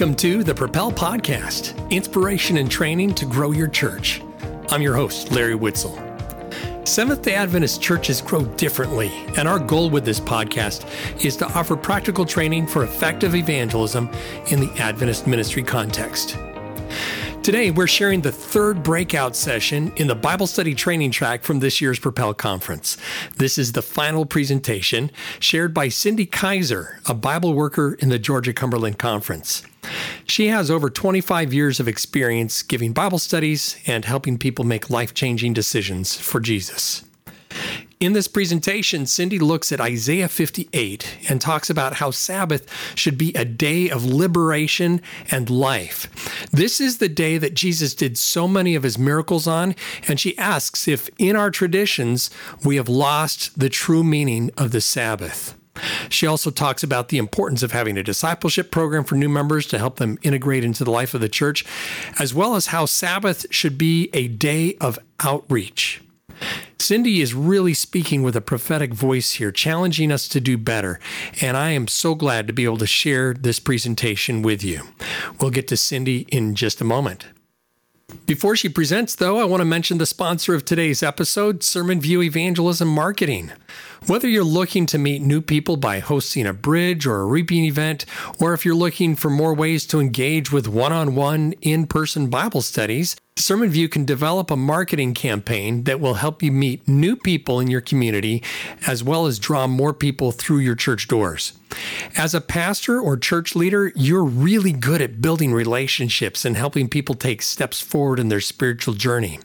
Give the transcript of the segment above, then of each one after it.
Welcome to the Propel Podcast inspiration and training to grow your church. I'm your host, Larry Witzel. Seventh day Adventist churches grow differently, and our goal with this podcast is to offer practical training for effective evangelism in the Adventist ministry context. Today, we're sharing the third breakout session in the Bible study training track from this year's Propel Conference. This is the final presentation shared by Cyndi Keiser, a Bible worker in the Georgia Cumberland Conference. She has over 25 years of experience giving Bible studies and helping people make life changing decisions for Jesus. In this presentation, Cyndi looks at Isaiah 58 and talks about how Sabbath should be a day of liberation and life. This is the day that Jesus did so many of his miracles on, and she asks if in our traditions we have lost the true meaning of the Sabbath. She also talks about the importance of having a discipleship program for new members to help them integrate into the life of the church, as well as how Sabbath should be a day of outreach. Cyndi is really speaking with a prophetic voice here, challenging us to do better. And I am so glad to be able to share this presentation with you. We'll get to Cyndi in just a moment. Before she presents, though, I want to mention the sponsor of today's episode, SermonView Evangelism Marketing. Whether you're looking to meet new people by hosting a bridge or a reaping event, or if you're looking for more ways to engage with one on one in person Bible studies, SermonView can develop a marketing campaign that will help you meet new people in your community as well as draw more people through your church doors. As a pastor or church leader, you're really good at building relationships and helping people take steps forward in their spiritual journey.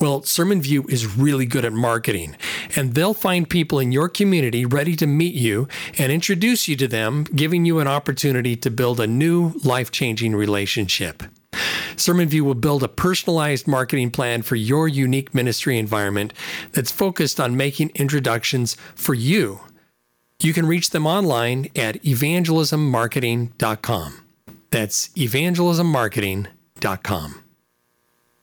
Well, SermonView is really good at marketing, and they'll find people in your community ready to meet you and introduce you to them, giving you an opportunity to build a new life changing relationship. SermonView will build a personalized marketing plan for your unique ministry environment that's focused on making introductions for you. You can reach them online at evangelismmarketing.com. That's evangelismmarketing.com.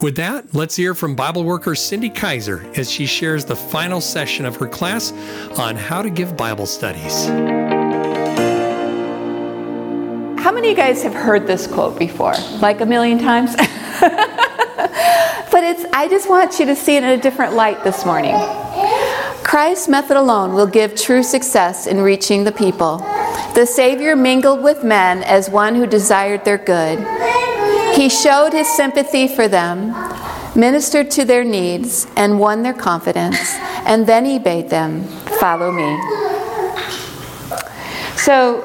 With that, let's hear from Bible worker Cyndi Keiser as she shares the final session of her class on how to give Bible studies. How many of you guys have heard this quote before? Like a million times? but it's I just want you to see it in a different light this morning. Christ's method alone will give true success in reaching the people. The Savior mingled with men as one who desired their good. He showed his sympathy for them, ministered to their needs, and won their confidence, and then he bade them, Follow me. So,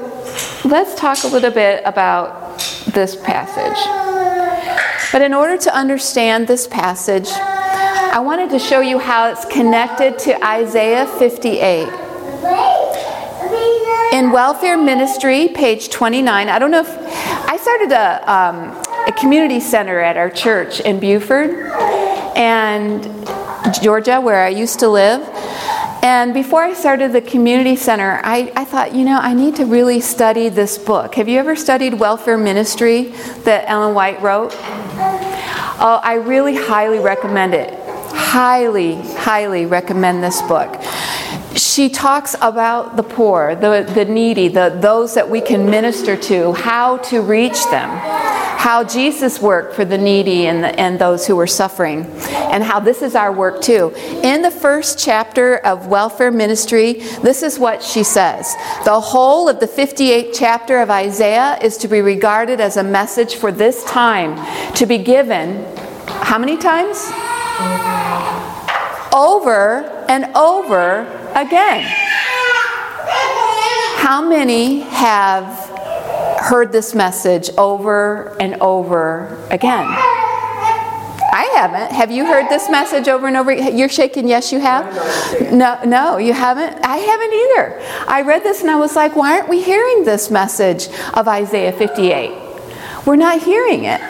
let's talk a little bit about this passage. But in order to understand this passage, I wanted to show you how it's connected to Isaiah 58. In welfare ministry, page 29, I don't know if I started a, um, a community center at our church in Buford and Georgia, where I used to live. And before I started the community center, I, I, thought, you know, I need to really study this book. Have you ever studied welfare ministry that Ellen White wrote? Oh, I really highly recommend it. Highly, highly recommend this book. She talks about the poor, the, the needy, the, those that we can minister to, how to reach them how Jesus worked for the needy and, the, and those who were suffering, and how this is our work too. In the first chapter of welfare ministry, this is what she says The whole of the 58th chapter of Isaiah is to be regarded as a message for this time, to be given how many times? Over and over again. How many have heard this message over and over again. I haven't. Have you heard this message over and over? You're shaking. Yes, you have. No, no, you haven't. I haven't either. I read this and I was like, why aren't we hearing this message of Isaiah 58? We're not hearing it.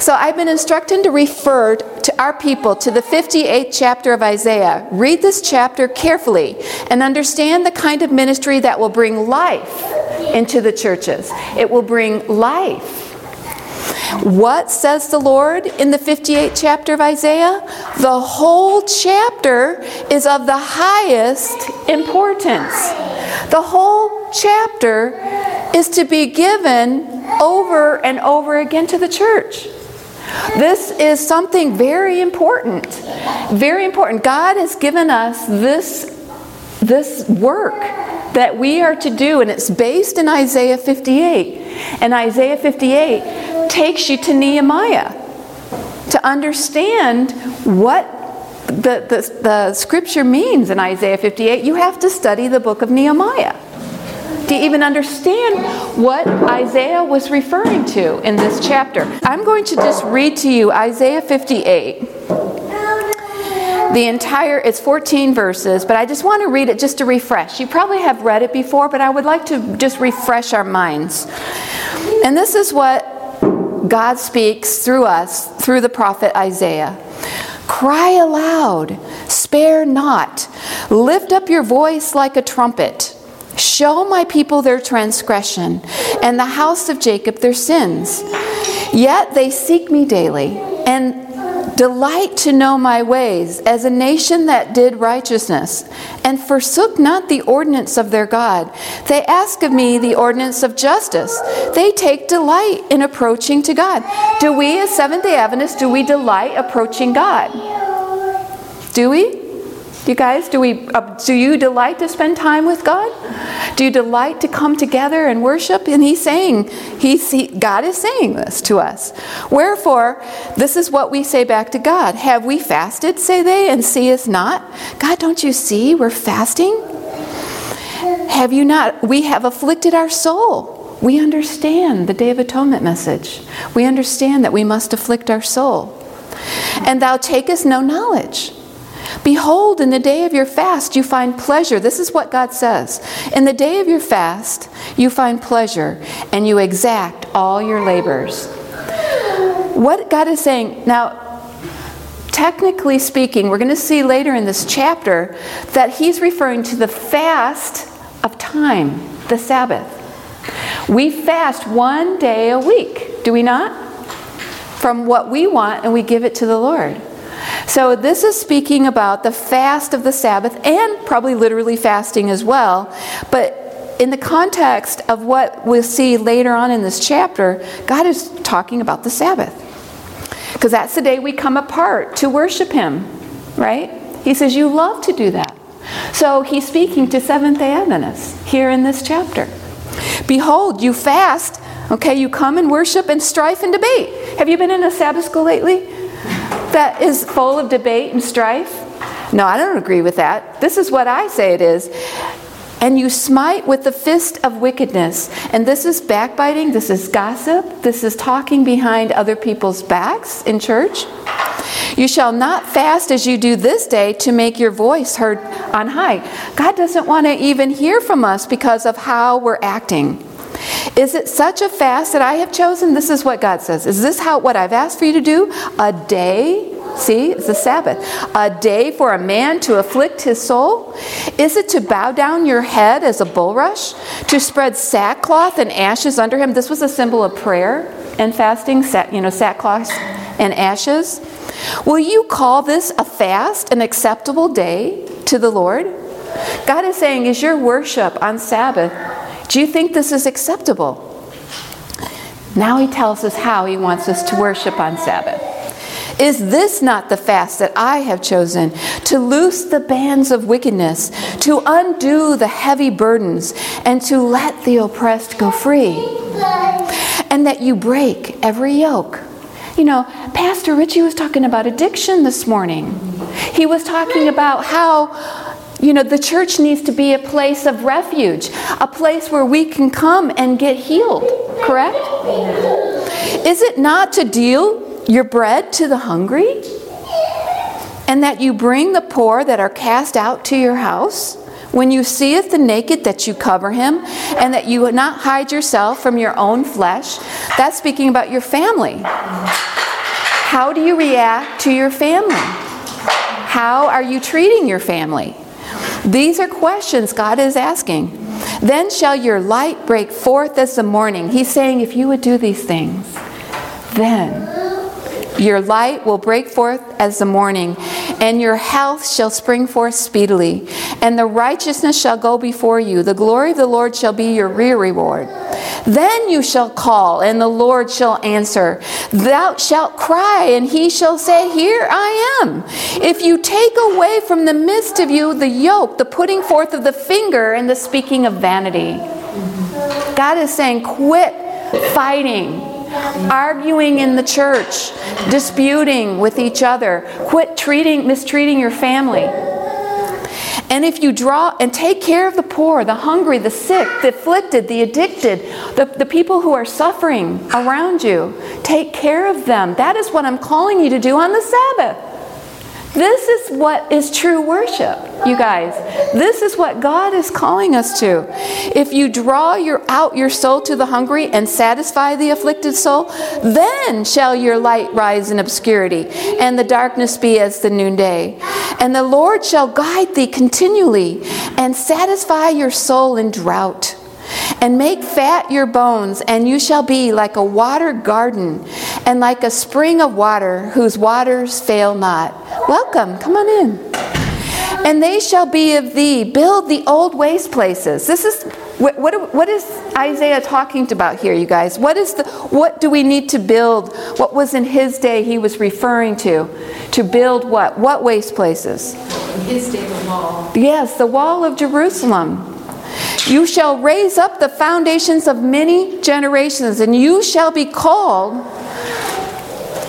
So I've been instructed to refer to our people to the 58th chapter of Isaiah. Read this chapter carefully and understand the kind of ministry that will bring life into the churches. It will bring life. What says the Lord in the 58th chapter of Isaiah? The whole chapter is of the highest importance. The whole chapter is to be given over and over again to the church. This is something very important. Very important. God has given us this, this work that we are to do, and it's based in Isaiah 58. And Isaiah 58 takes you to Nehemiah to understand what the, the, the scripture means in Isaiah 58. You have to study the book of Nehemiah to even understand what Isaiah was referring to in this chapter. I'm going to just read to you Isaiah 58. The entire, it's 14 verses, but I just want to read it just to refresh. You probably have read it before, but I would like to just refresh our minds. And this is what God speaks through us, through the prophet Isaiah. Cry aloud, spare not, lift up your voice like a trumpet. Show my people their transgression, and the house of Jacob their sins. Yet they seek me daily, and delight to know my ways, as a nation that did righteousness, and forsook not the ordinance of their God. They ask of me the ordinance of justice. They take delight in approaching to God. Do we, as Seventh day Adventists, do we delight approaching God? Do we? You guys, do we uh, do you delight to spend time with God? Do you delight to come together and worship? And he's saying, he's, he, God is saying this to us. Wherefore, this is what we say back to God. Have we fasted, say they, and see us not? God, don't you see we're fasting? Have you not? We have afflicted our soul. We understand the Day of Atonement message. We understand that we must afflict our soul. And thou takest no knowledge. Behold, in the day of your fast, you find pleasure. This is what God says. In the day of your fast, you find pleasure, and you exact all your labors. What God is saying, now, technically speaking, we're going to see later in this chapter that He's referring to the fast of time, the Sabbath. We fast one day a week, do we not? From what we want, and we give it to the Lord. So, this is speaking about the fast of the Sabbath and probably literally fasting as well. But in the context of what we'll see later on in this chapter, God is talking about the Sabbath. Because that's the day we come apart to worship Him, right? He says, You love to do that. So, He's speaking to Seventh day Adventists here in this chapter. Behold, you fast. Okay, you come and worship and strife and debate. Have you been in a Sabbath school lately? That is full of debate and strife? No, I don't agree with that. This is what I say it is. And you smite with the fist of wickedness. And this is backbiting, this is gossip, this is talking behind other people's backs in church. You shall not fast as you do this day to make your voice heard on high. God doesn't want to even hear from us because of how we're acting. Is it such a fast that I have chosen? This is what God says. Is this how what I've asked for you to do? A day? See, it's the Sabbath. A day for a man to afflict his soul? Is it to bow down your head as a bulrush? To spread sackcloth and ashes under him? This was a symbol of prayer and fasting, you know, sackcloth and ashes. Will you call this a fast, an acceptable day to the Lord? God is saying, is your worship on Sabbath do you think this is acceptable? Now he tells us how he wants us to worship on Sabbath. Is this not the fast that I have chosen to loose the bands of wickedness, to undo the heavy burdens, and to let the oppressed go free? And that you break every yoke. You know, Pastor Richie was talking about addiction this morning. He was talking about how you know, the church needs to be a place of refuge, a place where we can come and get healed, correct? Is it not to deal your bread to the hungry? And that you bring the poor that are cast out to your house? When you seeth the naked, that you cover him, and that you not hide yourself from your own flesh? That's speaking about your family. How do you react to your family? How are you treating your family? These are questions God is asking. Then shall your light break forth as the morning. He's saying, if you would do these things, then your light will break forth as the morning, and your health shall spring forth speedily, and the righteousness shall go before you. The glory of the Lord shall be your rear reward. Then you shall call, and the Lord shall answer. Thou shalt cry, and he shall say, Here I am. If you take away from the midst of you the yoke, the putting forth of the finger, and the speaking of vanity. God is saying, Quit fighting arguing in the church, disputing with each other. Quit treating, mistreating your family. And if you draw and take care of the poor, the hungry, the sick, the afflicted, the addicted, the, the people who are suffering around you, take care of them. That is what I'm calling you to do on the Sabbath. This is what is true worship, you guys. This is what God is calling us to. If you draw your, out your soul to the hungry and satisfy the afflicted soul, then shall your light rise in obscurity, and the darkness be as the noonday. And the Lord shall guide thee continually, and satisfy your soul in drought and make fat your bones, and you shall be like a water garden and like a spring of water whose waters fail not. Welcome, come on in. And they shall be of thee. Build the old waste places. This is what, what, what is Isaiah talking about here, you guys? What is the what do we need to build? What was in his day he was referring to? To build what? What waste places? In his day, the wall. Yes, the wall of Jerusalem. You shall raise up the foundations of many generations, and you shall be called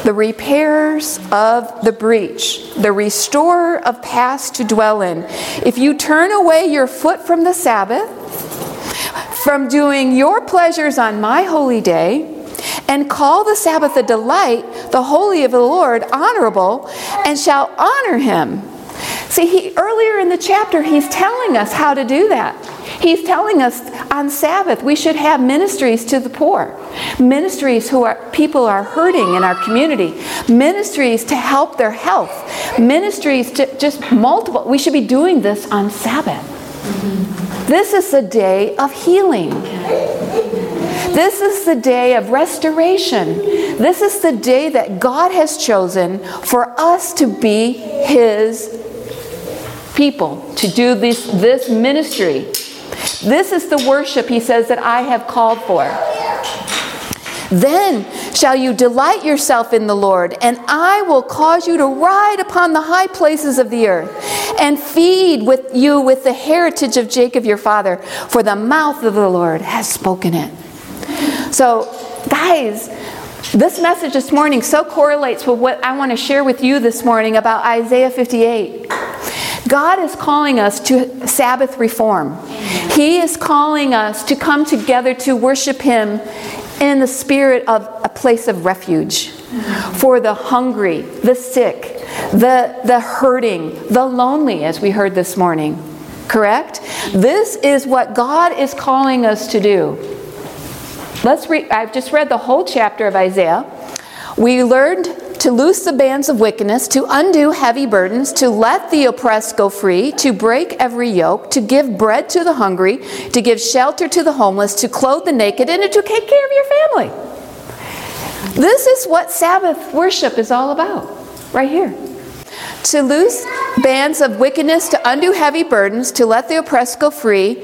the repairers of the breach, the restorer of past to dwell in. If you turn away your foot from the Sabbath, from doing your pleasures on my holy day, and call the Sabbath a delight, the holy of the Lord honorable, and shall honor him. See, he, earlier in the chapter, he's telling us how to do that. He's telling us on Sabbath we should have ministries to the poor, ministries who are people are hurting in our community, ministries to help their health, ministries to just multiple. We should be doing this on Sabbath. This is the day of healing. This is the day of restoration. This is the day that God has chosen for us to be His people, to do this, this ministry. This is the worship, he says, that I have called for. Then shall you delight yourself in the Lord, and I will cause you to ride upon the high places of the earth, and feed with you with the heritage of Jacob your father, for the mouth of the Lord has spoken it. So, guys, this message this morning so correlates with what I want to share with you this morning about Isaiah 58. God is calling us to Sabbath reform. He is calling us to come together to worship Him in the spirit of a place of refuge for the hungry, the sick, the, the hurting, the lonely, as we heard this morning. Correct? This is what God is calling us to do. Let's read, I've just read the whole chapter of Isaiah. We learned to loose the bands of wickedness, to undo heavy burdens, to let the oppressed go free, to break every yoke, to give bread to the hungry, to give shelter to the homeless, to clothe the naked, and to take care of your family. This is what Sabbath worship is all about, right here. To loose bands of wickedness, to undo heavy burdens, to let the oppressed go free,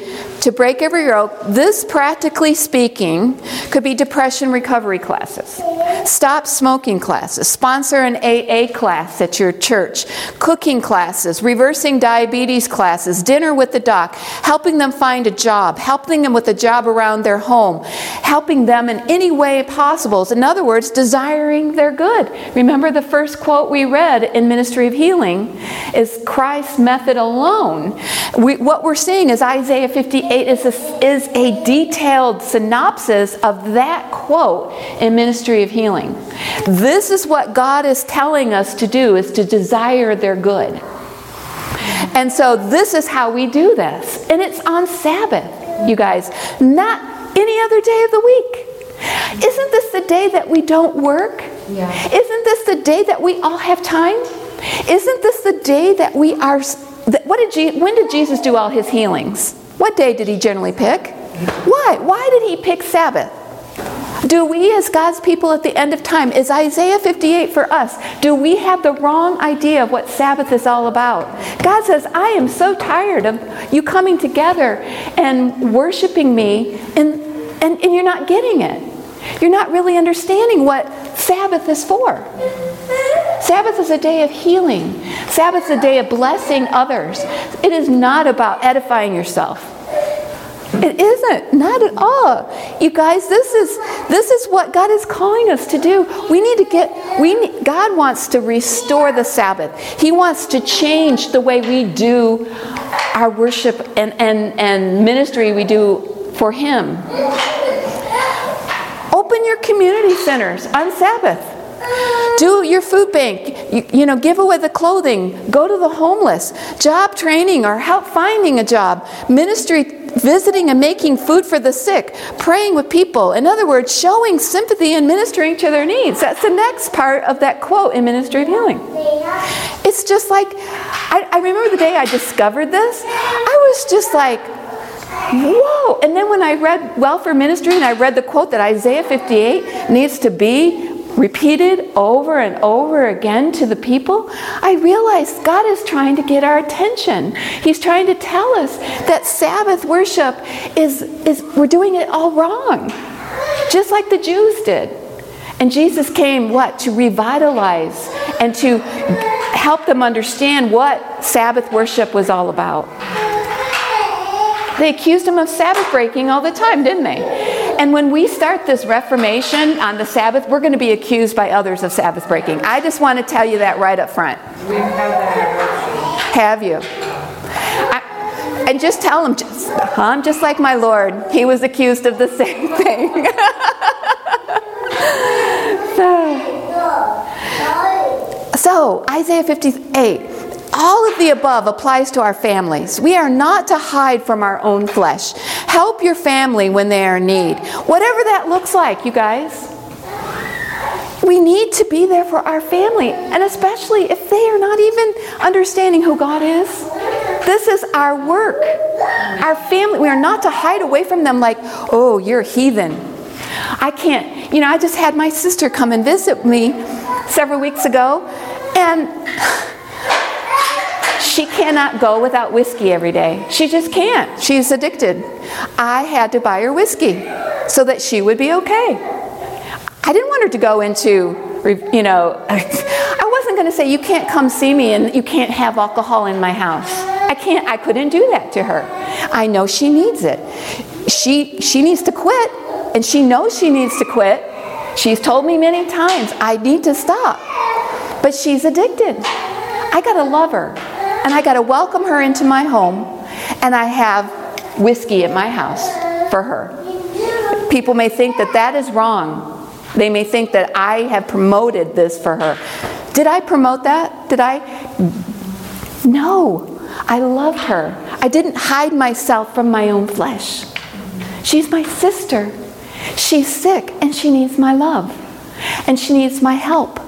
to break every yoke. This, practically speaking, could be depression recovery classes, stop smoking classes, sponsor an AA class at your church, cooking classes, reversing diabetes classes, dinner with the doc, helping them find a job, helping them with a job around their home, helping them in any way possible. In other words, desiring their good. Remember the first quote we read in Ministry of Healing is Christ's method alone. We, what we're seeing is Isaiah 58 is a, is a detailed synopsis of that quote in Ministry of Healing. This is what God is telling us to do is to desire their good. And so this is how we do this. And it's on Sabbath, you guys, not any other day of the week. Isn't this the day that we don't work? Yeah. Isn't this the day that we all have time? Isn't this the day that we are what did Je- when did Jesus do all his healings? What day did he generally pick? Why? Why did he pick Sabbath? Do we, as God's people at the end of time, is Isaiah 58 for us? Do we have the wrong idea of what Sabbath is all about? God says, I am so tired of you coming together and worshiping me in and, and you're not getting it. You're not really understanding what Sabbath is for. Sabbath is a day of healing. Sabbath is a day of blessing others. It is not about edifying yourself. It isn't, not at all. You guys, this is this is what God is calling us to do. We need to get we need, God wants to restore the Sabbath. He wants to change the way we do our worship and and and ministry we do for him. Open your community centers on Sabbath. Do your food bank. You, you, know, give away the clothing. Go to the homeless. Job training or help finding a job. Ministry, visiting and making food for the sick. Praying with people. In other words, showing sympathy and ministering to their needs. That's the next part of that quote in Ministry of Healing. It's just like, I, I remember the day I discovered this. I was just like, whoa. And then when I read Welfare Ministry and I read the quote that Isaiah 58 needs to be repeated over and over again to the people, I realized God is trying to get our attention. He's trying to tell us that Sabbath worship is, is we're doing it all wrong, just like the Jews did. And Jesus came, what? To revitalize and to help them understand what Sabbath worship was all about. They accused him of Sabbath breaking all the time, didn't they? And when we start this Reformation on the Sabbath, we're going to be accused by others of Sabbath breaking. I just want to tell you that right up front. We've had that. Have you? I, and just tell them, just, I'm just like my Lord. He was accused of the same thing. so, so, Isaiah 58 all of the above applies to our families. We are not to hide from our own flesh. Help your family when they are in need. Whatever that looks like, you guys. We need to be there for our family, and especially if they are not even understanding who God is. This is our work. Our family, we are not to hide away from them like, oh, you're a heathen. I can't, you know, I just had my sister come and visit me several weeks ago, and she cannot go without whiskey every day. She just can't. She's addicted. I had to buy her whiskey so that she would be okay. I didn't want her to go into, you know, I wasn't going to say, you can't come see me and you can't have alcohol in my house. I can't, I couldn't do that to her. I know she needs it. She, she needs to quit, and she knows she needs to quit. She's told me many times, I need to stop. But she's addicted. I got to love her and I got to welcome her into my home, and I have whiskey at my house for her. People may think that that is wrong. They may think that I have promoted this for her. Did I promote that? Did I? No. I loved her. I didn't hide myself from my own flesh. She's my sister. She's sick and she needs my love. And she needs my help.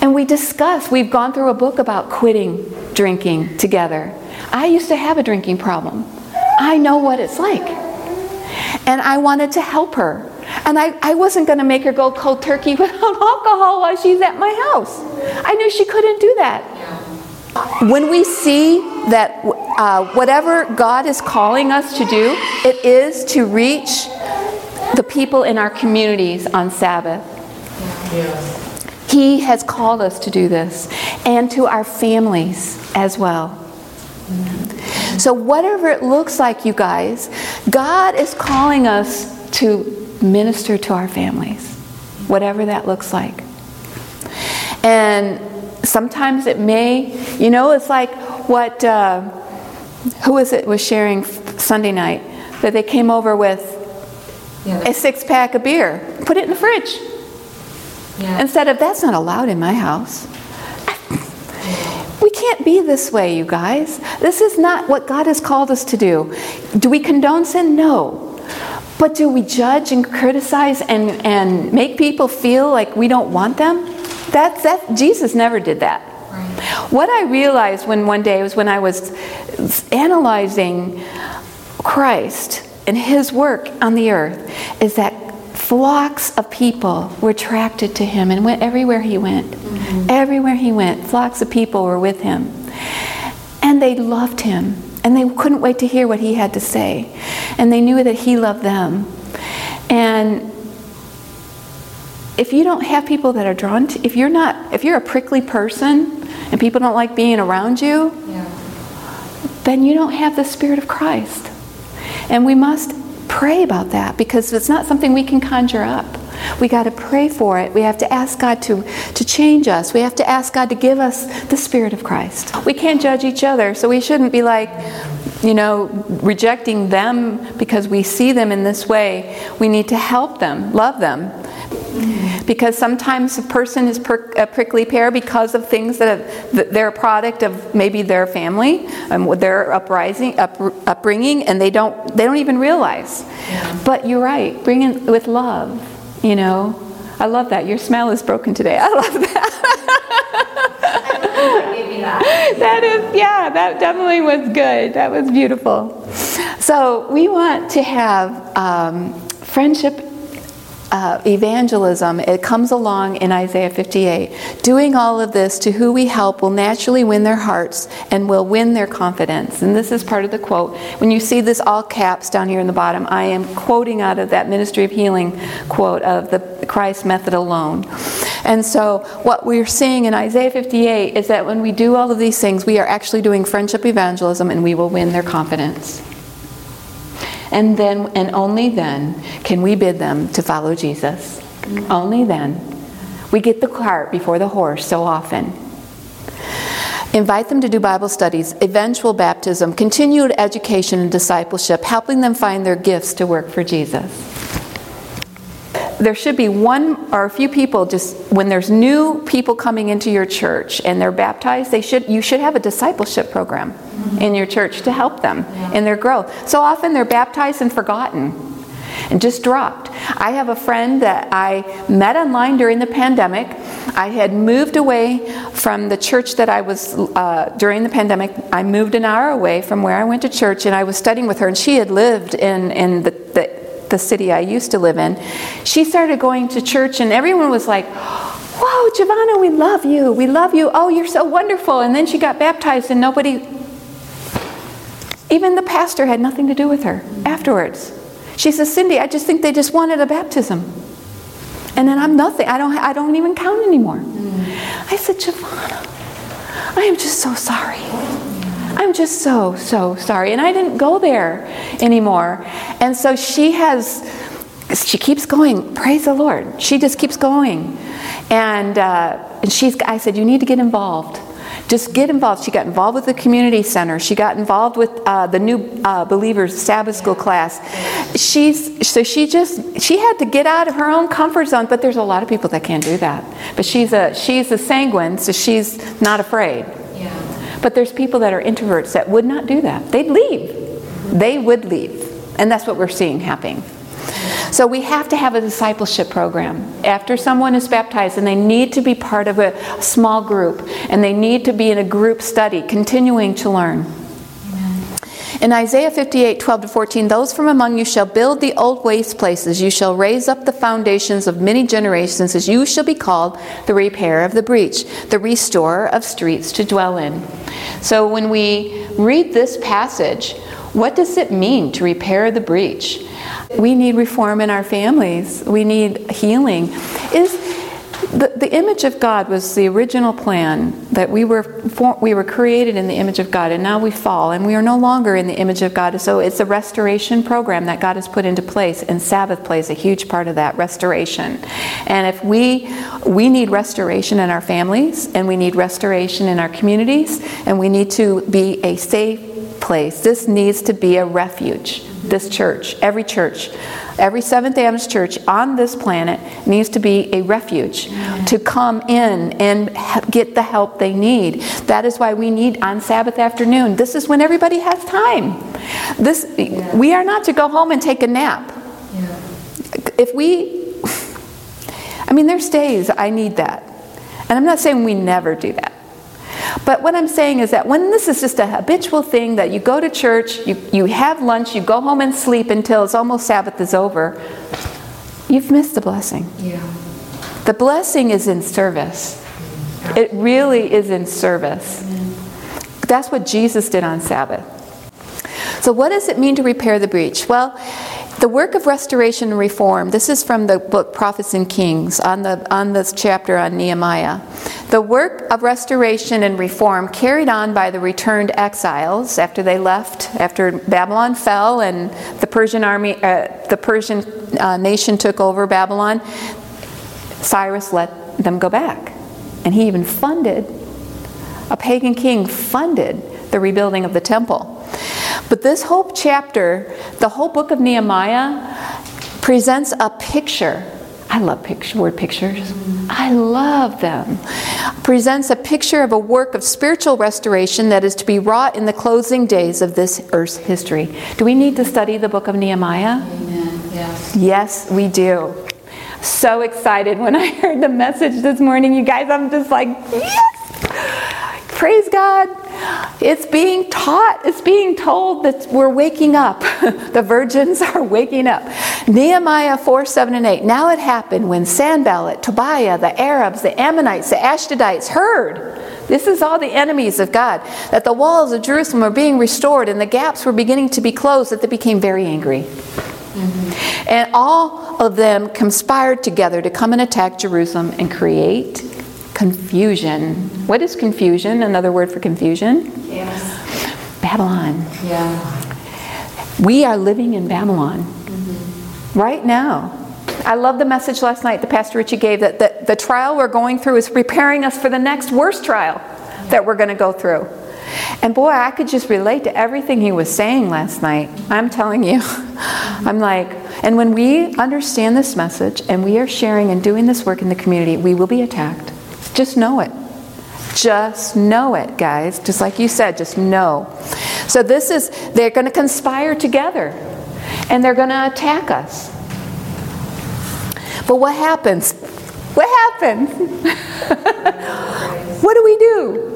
And we discuss, we've gone through a book about quitting drinking together. I used to have a drinking problem. I know what it's like. And I wanted to help her. And I, I wasn't going to make her go cold turkey without alcohol while she's at my house. I knew she couldn't do that. When we see that uh, whatever God is calling us to do, it is to reach the people in our communities on Sabbath. Yes. He has called us to do this and to our families as well. So, whatever it looks like, you guys, God is calling us to minister to our families, whatever that looks like. And sometimes it may, you know, it's like what, uh, who was it was sharing Sunday night that they came over with yeah, a six pack of beer, put it in the fridge. Yeah. Instead of, that's not allowed in my house. We can't be this way, you guys. This is not what God has called us to do. Do we condone sin? No. But do we judge and criticize and, and make people feel like we don't want them? That's that Jesus never did that. Right. What I realized when one day was when I was analyzing Christ and his work on the earth is that flocks of people were attracted to him and went everywhere he went. Mm-hmm. Everywhere he went, flocks of people were with him. And they loved him. And they couldn't wait to hear what he had to say. And they knew that he loved them. And if you don't have people that are drawn to, if you're not, if you're a prickly person and people don't like being around you, Yeah. then you don't have the Spirit of Christ. And we must pray about that because it's not something we can conjure up. We got to pray for it. We have to ask God to, to change us. We have to ask God to give us the Spirit of Christ. We can't judge each other, so we shouldn't be like, you know, rejecting them because we see them in this way. We need to help them, love them. Because sometimes a person is per, a prickly pear because of things that, have, they're a product of maybe their family, um, their uprising, up, upbringing, and they don't they don't even realize. But you're right. Bring it with love. You know, I love that. Your smile is broken today. I love that. That. that is, yeah, that definitely was good. That was beautiful. So we want to have um, friendship uh, evangelism. It comes along in Isaiah 58. Doing all of this to who we help will naturally win their hearts and will win their confidence. And this is part of the quote. When you see this all caps down here in the bottom, I am quoting out of that Ministry of Healing quote of the Christ method alone. And so, what we're seeing in Isaiah 58 is that when we do all of these things, we are actually doing friendship evangelism and we will win their confidence. And then, and only then, can we bid them to follow Jesus. Only then. We get the cart before the horse so often. Invite them to do Bible studies, eventual baptism, continued education and discipleship, helping them find their gifts to work for Jesus there should be one or a few people just when there's new people coming into your church and they're baptized they should you should have a discipleship program in your church to help them in their growth. So often they're baptized and forgotten and just dropped. I have a friend that i met online during the pandemic. I had moved away from the church that i was uh, during the pandemic. I moved an hour away from where i went to church and i was studying with her and she had lived in, in the, the the city I used to live in, she started going to church, and everyone was like, Whoa, Giovanna, we love you. We love you. Oh, you're so wonderful. And then she got baptized, and nobody, even the pastor, had nothing to do with her afterwards. She says, Cyndi, I just think they just wanted a baptism. And then I'm nothing. I don't, I don't even count anymore. Mm. I said, Giovanna, I am just so sorry. I'm just so, so sorry. And I didn't go there anymore. And so she has, she keeps going. Praise the Lord. She just keeps going. And, uh, and she's, I said, you need to get involved. Just get involved. She got involved with the community center. She got involved with uh, the new uh, believers Sabbath school class. She's so she just she had to get out of her own comfort zone. But there's a lot of people that can't do that. But she's a she's a sanguine, so she's not afraid. But there's people that are introverts that would not do that. They'd leave. They would leave. And that's what we're seeing happening. So we have to have a discipleship program. After someone is baptized, and they need to be part of a small group, and they need to be in a group study, continuing to learn. In Isaiah 58, 12 to 14, those from among you shall build the old waste places. You shall raise up the foundations of many generations, as you shall be called the repairer of the breach, the restorer of streets to dwell in. So when we read this passage, what does it mean to repair the breach? We need reform in our families. We need healing. Is the, the image of God was the original plan that we were for, we were created in the image of God, and now we fall, and we are no longer in the image of God. So it's a restoration program that God has put into place, and Sabbath plays a huge part of that restoration. And if we we need restoration in our families, and we need restoration in our communities, and we need to be a safe place. This needs to be a refuge. This church, every church, every Seventh day Adventist church on this planet needs to be a refuge to come in and get the help they need. That is why we need on Sabbath afternoon. This is when everybody has time. This we are not to go home and take a nap. If we I mean there's days I need that. And I'm not saying we never do that. But what I'm saying is that when this is just a habitual thing that you go to church, you, you have lunch, you go home and sleep until it's almost Sabbath is over, you've missed the blessing. Yeah. The blessing is in service. It really is in service. That's what Jesus did on Sabbath. So, what does it mean to repair the breach? Well, The work of restoration and reform. This is from the book Prophets and Kings on the on this chapter on Nehemiah. The work of restoration and reform carried on by the returned exiles after they left, after Babylon fell and the Persian army, uh, the Persian uh, nation took over Babylon. Cyrus let them go back, and he even funded. A pagan king funded the rebuilding of the temple. But this whole chapter, the whole book of Nehemiah, presents a picture. I love picture, word pictures. I love them. Presents a picture of a work of spiritual restoration that is to be wrought in the closing days of this earth's history. Do we need to study the book of Nehemiah? Amen. Yes. Yes, we do. So excited when I heard the message this morning, you guys. I'm just like, yes! Praise God. It's being taught, it's being told that we're waking up. the virgins are waking up. Nehemiah 4 7 and 8. Now it happened when Sanballat, Tobiah, the Arabs, the Ammonites, the Ashdodites heard. This is all the enemies of God. That the walls of Jerusalem were being restored and the gaps were beginning to be closed, that they became very angry. Mm-hmm. And all of them conspired together to come and attack Jerusalem and create confusion. What is confusion? Another word for confusion? Yes. Babylon. Yeah. We are living in Babylon mm-hmm. right now. I love the message last night that Pastor Richie gave that the, the trial we're going through is preparing us for the next worst trial that we're going to go through. And boy, I could just relate to everything he was saying last night. I'm telling you. I'm like, and when we understand this message and we are sharing and doing this work in the community, we will be attacked. Just know it. Just know it, guys. Just like you said, just know. So, this is, they're going to conspire together and they're going to attack us. But what happens? What happens? what do we do?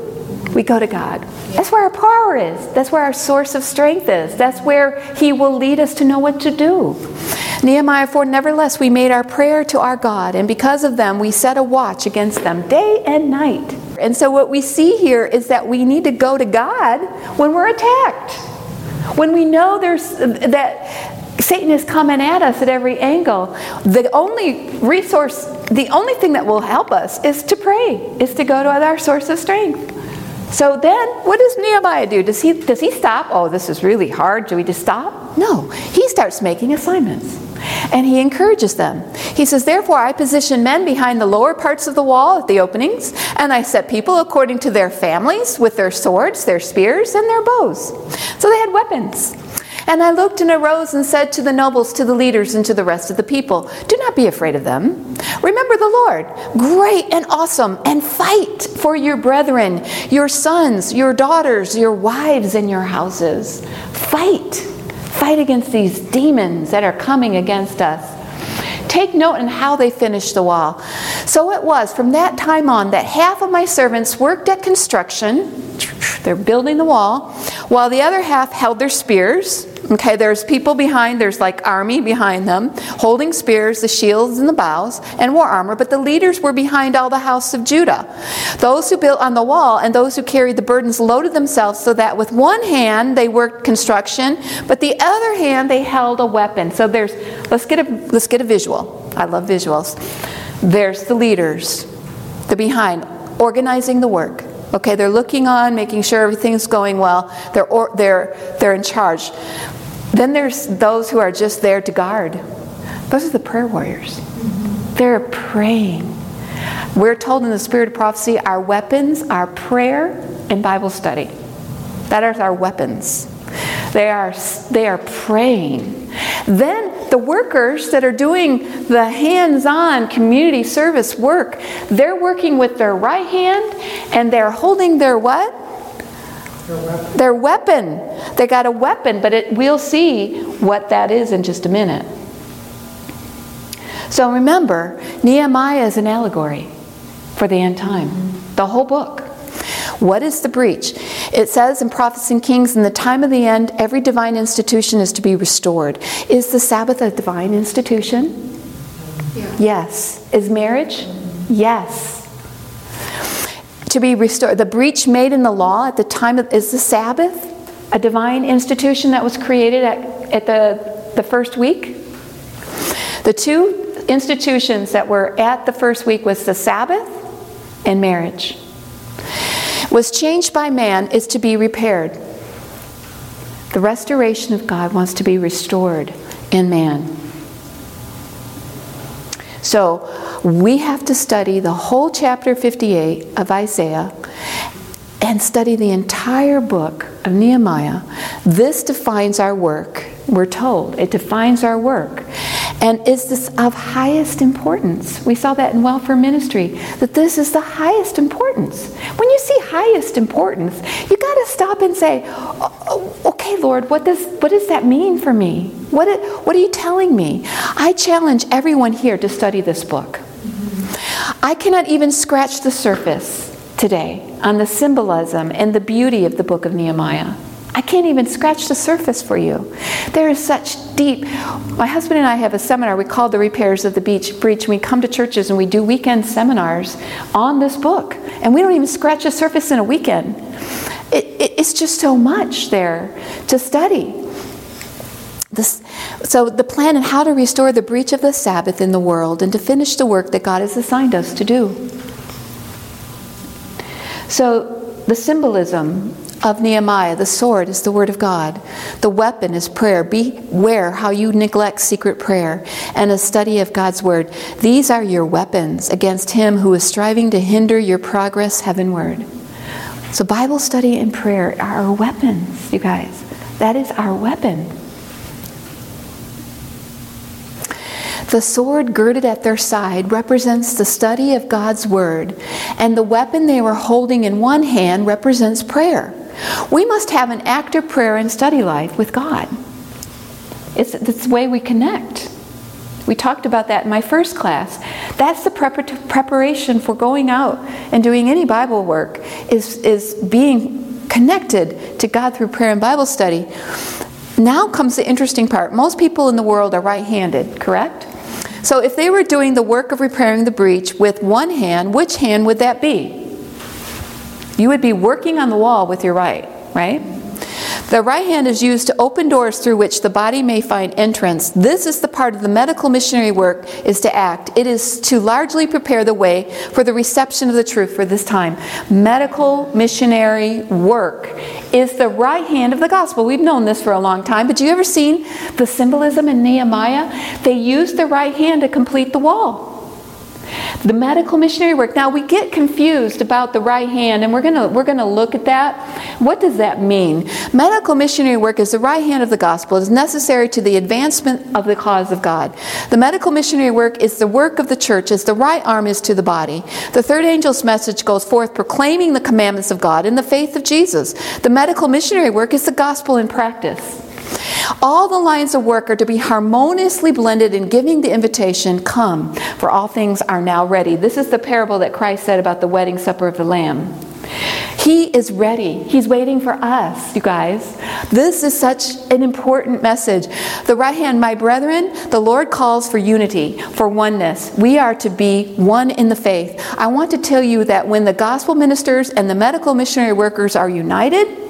We go to God. That's where our power is. That's where our source of strength is. That's where He will lead us to know what to do. Nehemiah 4 Nevertheless, we made our prayer to our God, and because of them, we set a watch against them day and night. And so, what we see here is that we need to go to God when we're attacked. When we know there's that Satan is coming at us at every angle, the only resource, the only thing that will help us is to pray, is to go to our source of strength. So then, what does Nehemiah do? Does he, does he stop? Oh, this is really hard. Do we just stop? No. He starts making assignments. And he encourages them. He says, Therefore, I position men behind the lower parts of the wall at the openings, and I set people according to their families with their swords, their spears, and their bows. So they had weapons. And I looked and arose and said to the nobles, to the leaders, and to the rest of the people, Do not be afraid of them. Remember the Lord, great and awesome, and fight for your brethren, your sons, your daughters, your wives, and your houses. Fight. Fight against these demons that are coming against us. Take note in how they finished the wall. So it was from that time on that half of my servants worked at construction they're building the wall, while the other half held their spears. Okay, there's people behind, there's like army behind them, holding spears, the shields and the bows, and war armor, but the leaders were behind all the house of Judah. Those who built on the wall and those who carried the burdens loaded themselves so that with one hand they worked construction, but the other hand they held a weapon. So there's let's get a let's get a visual. I love visuals. There's the leaders, the behind, organizing the work. Okay, they're looking on, making sure everything's going well. They're, or, they're, they're in charge. Then there's those who are just there to guard. Those are the prayer warriors. They're praying. We're told in the spirit of prophecy our weapons are prayer and Bible study. That are our weapons. They are, they are praying. Then the workers that are doing the hands on community service work, they're working with their right hand and they're holding their what? Their weapon. They got a weapon, but it, we'll see what that is in just a minute. So remember, Nehemiah is an allegory for the end time, the whole book. What is the breach? It says in Prophets and Kings, in the time of the end, every divine institution is to be restored. Is the Sabbath a divine institution? Yeah. Yes. Is marriage? Yes. To be restored. The breach made in the law at the time of, is the Sabbath a divine institution that was created at, at the, the first week? The two institutions that were at the first week was the Sabbath and marriage. Was changed by man is to be repaired. The restoration of God wants to be restored in man. So we have to study the whole chapter 58 of Isaiah and study the entire book of Nehemiah. This defines our work, we're told. It defines our work. And is this of highest importance? We saw that in welfare ministry, that this is the highest importance. When you see highest importance, you got to stop and say, oh, okay, Lord, what does, what does that mean for me? What, what are you telling me? I challenge everyone here to study this book. I cannot even scratch the surface today on the symbolism and the beauty of the book of Nehemiah. I can't even scratch the surface for you. There is such deep. My husband and I have a seminar we call the Repairs of the Beach Breach. We come to churches and we do weekend seminars on this book, and we don't even scratch the surface in a weekend. It, it, it's just so much there to study. This, so, the plan and how to restore the breach of the Sabbath in the world and to finish the work that God has assigned us to do. So, the symbolism of Nehemiah, the sword is the word of God. The weapon is prayer. Beware how you neglect secret prayer and a study of God's word. These are your weapons against him who is striving to hinder your progress heavenward. So, Bible study and prayer are our weapons, you guys. That is our weapon. The sword girded at their side represents the study of God's Word, and the weapon they were holding in one hand represents prayer. We must have an active prayer and study life with God. It's, it's the way we connect. We talked about that in my first class. That's the preparation for going out and doing any Bible work is, is being connected to God through prayer and Bible study. Now comes the interesting part. Most people in the world are right handed, correct? So if they were doing the work of repairing the breach with one hand, which hand would that be? You would be working on the wall with your right, right? The right hand is used to open doors through which the body may find entrance. This is the part of the medical missionary work is to act. It is to largely prepare the way for the reception of the truth for this time. Medical missionary work is the right hand of the gospel. We've known this for a long time, but you ever seen the symbolism in Nehemiah? They used the right hand to complete the wall. The medical missionary work. Now we get confused about the right hand, and we're gonna we're gonna look at that. What does that mean? Medical missionary work is the right hand of the gospel. It is necessary to the advancement of the cause of God. The medical missionary work is the work of the church as the right arm is to the body. The third angel's message goes forth proclaiming the commandments of God in the faith of Jesus. The medical missionary work is the gospel in practice. All the lines of work are to be harmoniously blended in giving the invitation, Come, for all things are now ready. This is the parable that Christ said about the wedding supper of the Lamb. He is ready. He's waiting for us, you guys. This is such an important message. The right hand, my brethren, the Lord calls for unity, for oneness. We are to be one in the faith. I want to tell you that when the gospel ministers and the medical missionary workers are united,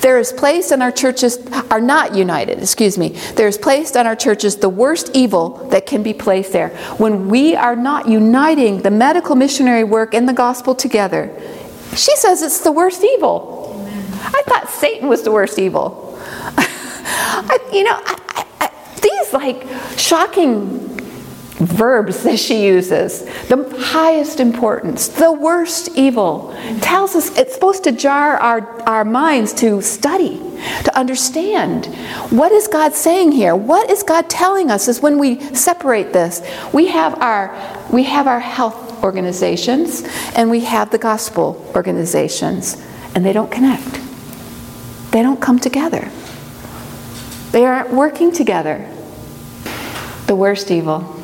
there is placed in our churches, are not united, excuse me. There is placed on our churches the worst evil that can be placed there. When we are not uniting the medical missionary work and the gospel together, she says it's the worst evil. Amen. I thought Satan was the worst evil. I, you know, I, I, these like shocking verbs that she uses. The highest importance, the worst evil, tells us it's supposed to jar our, our minds to study, to understand. What is God saying here? What is God telling us is when we separate this. We have our we have our health organizations and we have the gospel organizations, and they don't connect. They don't come together. They aren't working together. The worst evil.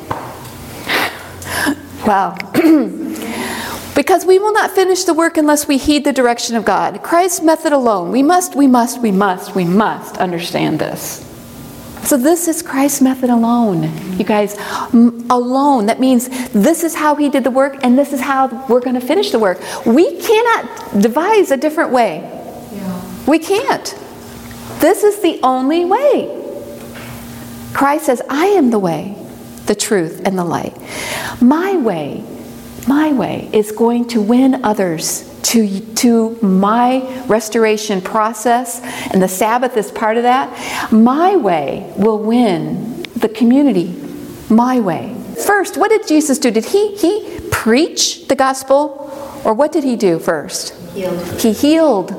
Wow. because we will not finish the work unless we heed the direction of God. Christ's method alone. We must, we must, we must, we must understand this. So, this is Christ's method alone. You guys, alone. That means this is how He did the work, and this is how we're going to finish the work. We cannot devise a different way. Yeah. We can't. This is the only way. Christ says, I am the way, the truth, and the light. My way, my way is going to win others to, to my restoration process, and the Sabbath is part of that. My way will win the community. My way. First, what did Jesus do? Did he, he preach the gospel? Or what did he do first? Healed. He healed.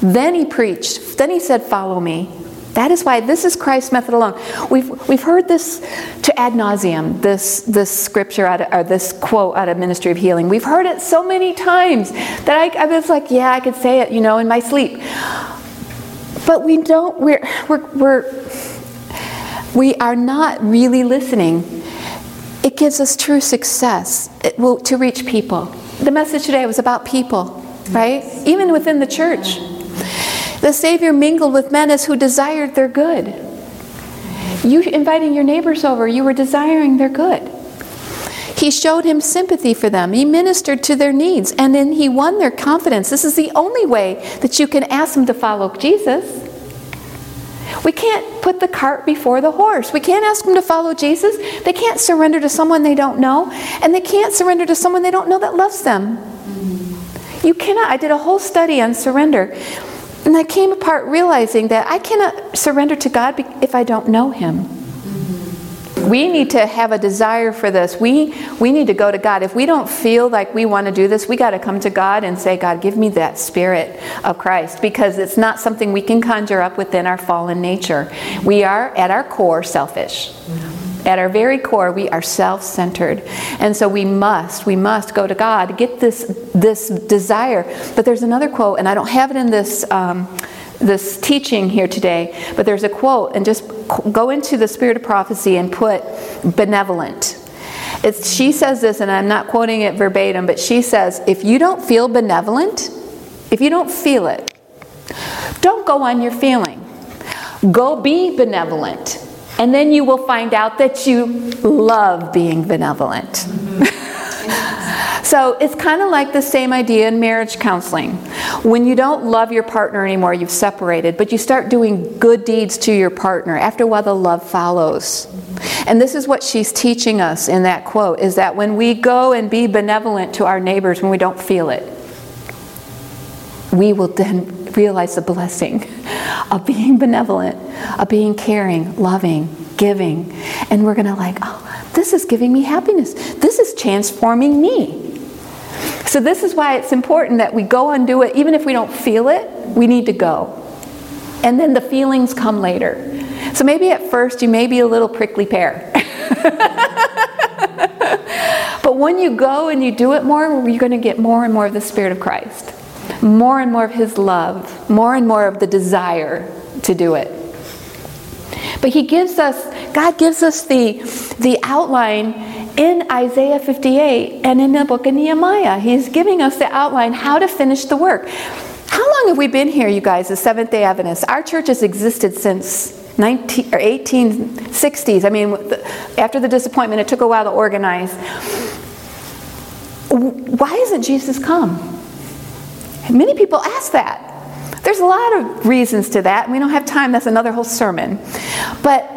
Then he preached. Then he said, Follow me. That is why this is Christ's method alone. We've, we've heard this to ad nauseum, this, this scripture out of, or this quote out of Ministry of Healing. We've heard it so many times that I, I was like, yeah, I could say it, you know, in my sleep. But we don't, we're, we're, we're we are not really listening. It gives us true success it will, to reach people. The message today was about people, right? Even within the church. The Savior mingled with men as who desired their good. You inviting your neighbors over, you were desiring their good. He showed him sympathy for them. He ministered to their needs, and then he won their confidence. This is the only way that you can ask them to follow Jesus. We can't put the cart before the horse. We can't ask them to follow Jesus. They can't surrender to someone they don't know, and they can't surrender to someone they don't know that loves them. You cannot. I did a whole study on surrender, and I came apart realizing that I cannot surrender to God if I don't know Him. We need to have a desire for this. We, we need to go to God. If we don't feel like we want to do this, we got to come to God and say, God, give me that spirit of Christ because it's not something we can conjure up within our fallen nature. We are, at our core, selfish. At our very core, we are self-centered, and so we must, we must go to God get this this desire. But there's another quote, and I don't have it in this um, this teaching here today, but there's a quote, and just go into the spirit of prophecy and put benevolent. It's, she says this, and I'm not quoting it verbatim, but she says, if you don't feel benevolent, if you don't feel it, don't go on your feeling. Go be benevolent. And then you will find out that you love being benevolent. So it's kind of like the same idea in marriage counseling. When you don't love your partner anymore, you've separated, but you start doing good deeds to your partner. After a while, the love follows. And this is what she's teaching us in that quote is that when we go and be benevolent to our neighbors when we don't feel it, we will then realize the blessing of being benevolent, of being caring, loving, giving. And we're going to like, oh, this is giving me happiness. This is transforming me. So, this is why it's important that we go and do it, even if we don't feel it, we need to go. And then the feelings come later. So, maybe at first you may be a little prickly pear. but when you go and you do it more, you're going to get more and more of the Spirit of Christ, more and more of His love, more and more of the desire to do it. But He gives us, God gives us the, the outline in Isaiah 58 and in the book of Nehemiah. He's giving us the outline how to finish the work. How long have we been here, you guys, the Seventh day Adventists? Our church has existed since 19, or 1860s. I mean, after the disappointment, it took a while to organize. Why hasn't Jesus come? Many people ask that. There's a lot of reasons to that, we don't have time. That's another whole sermon. But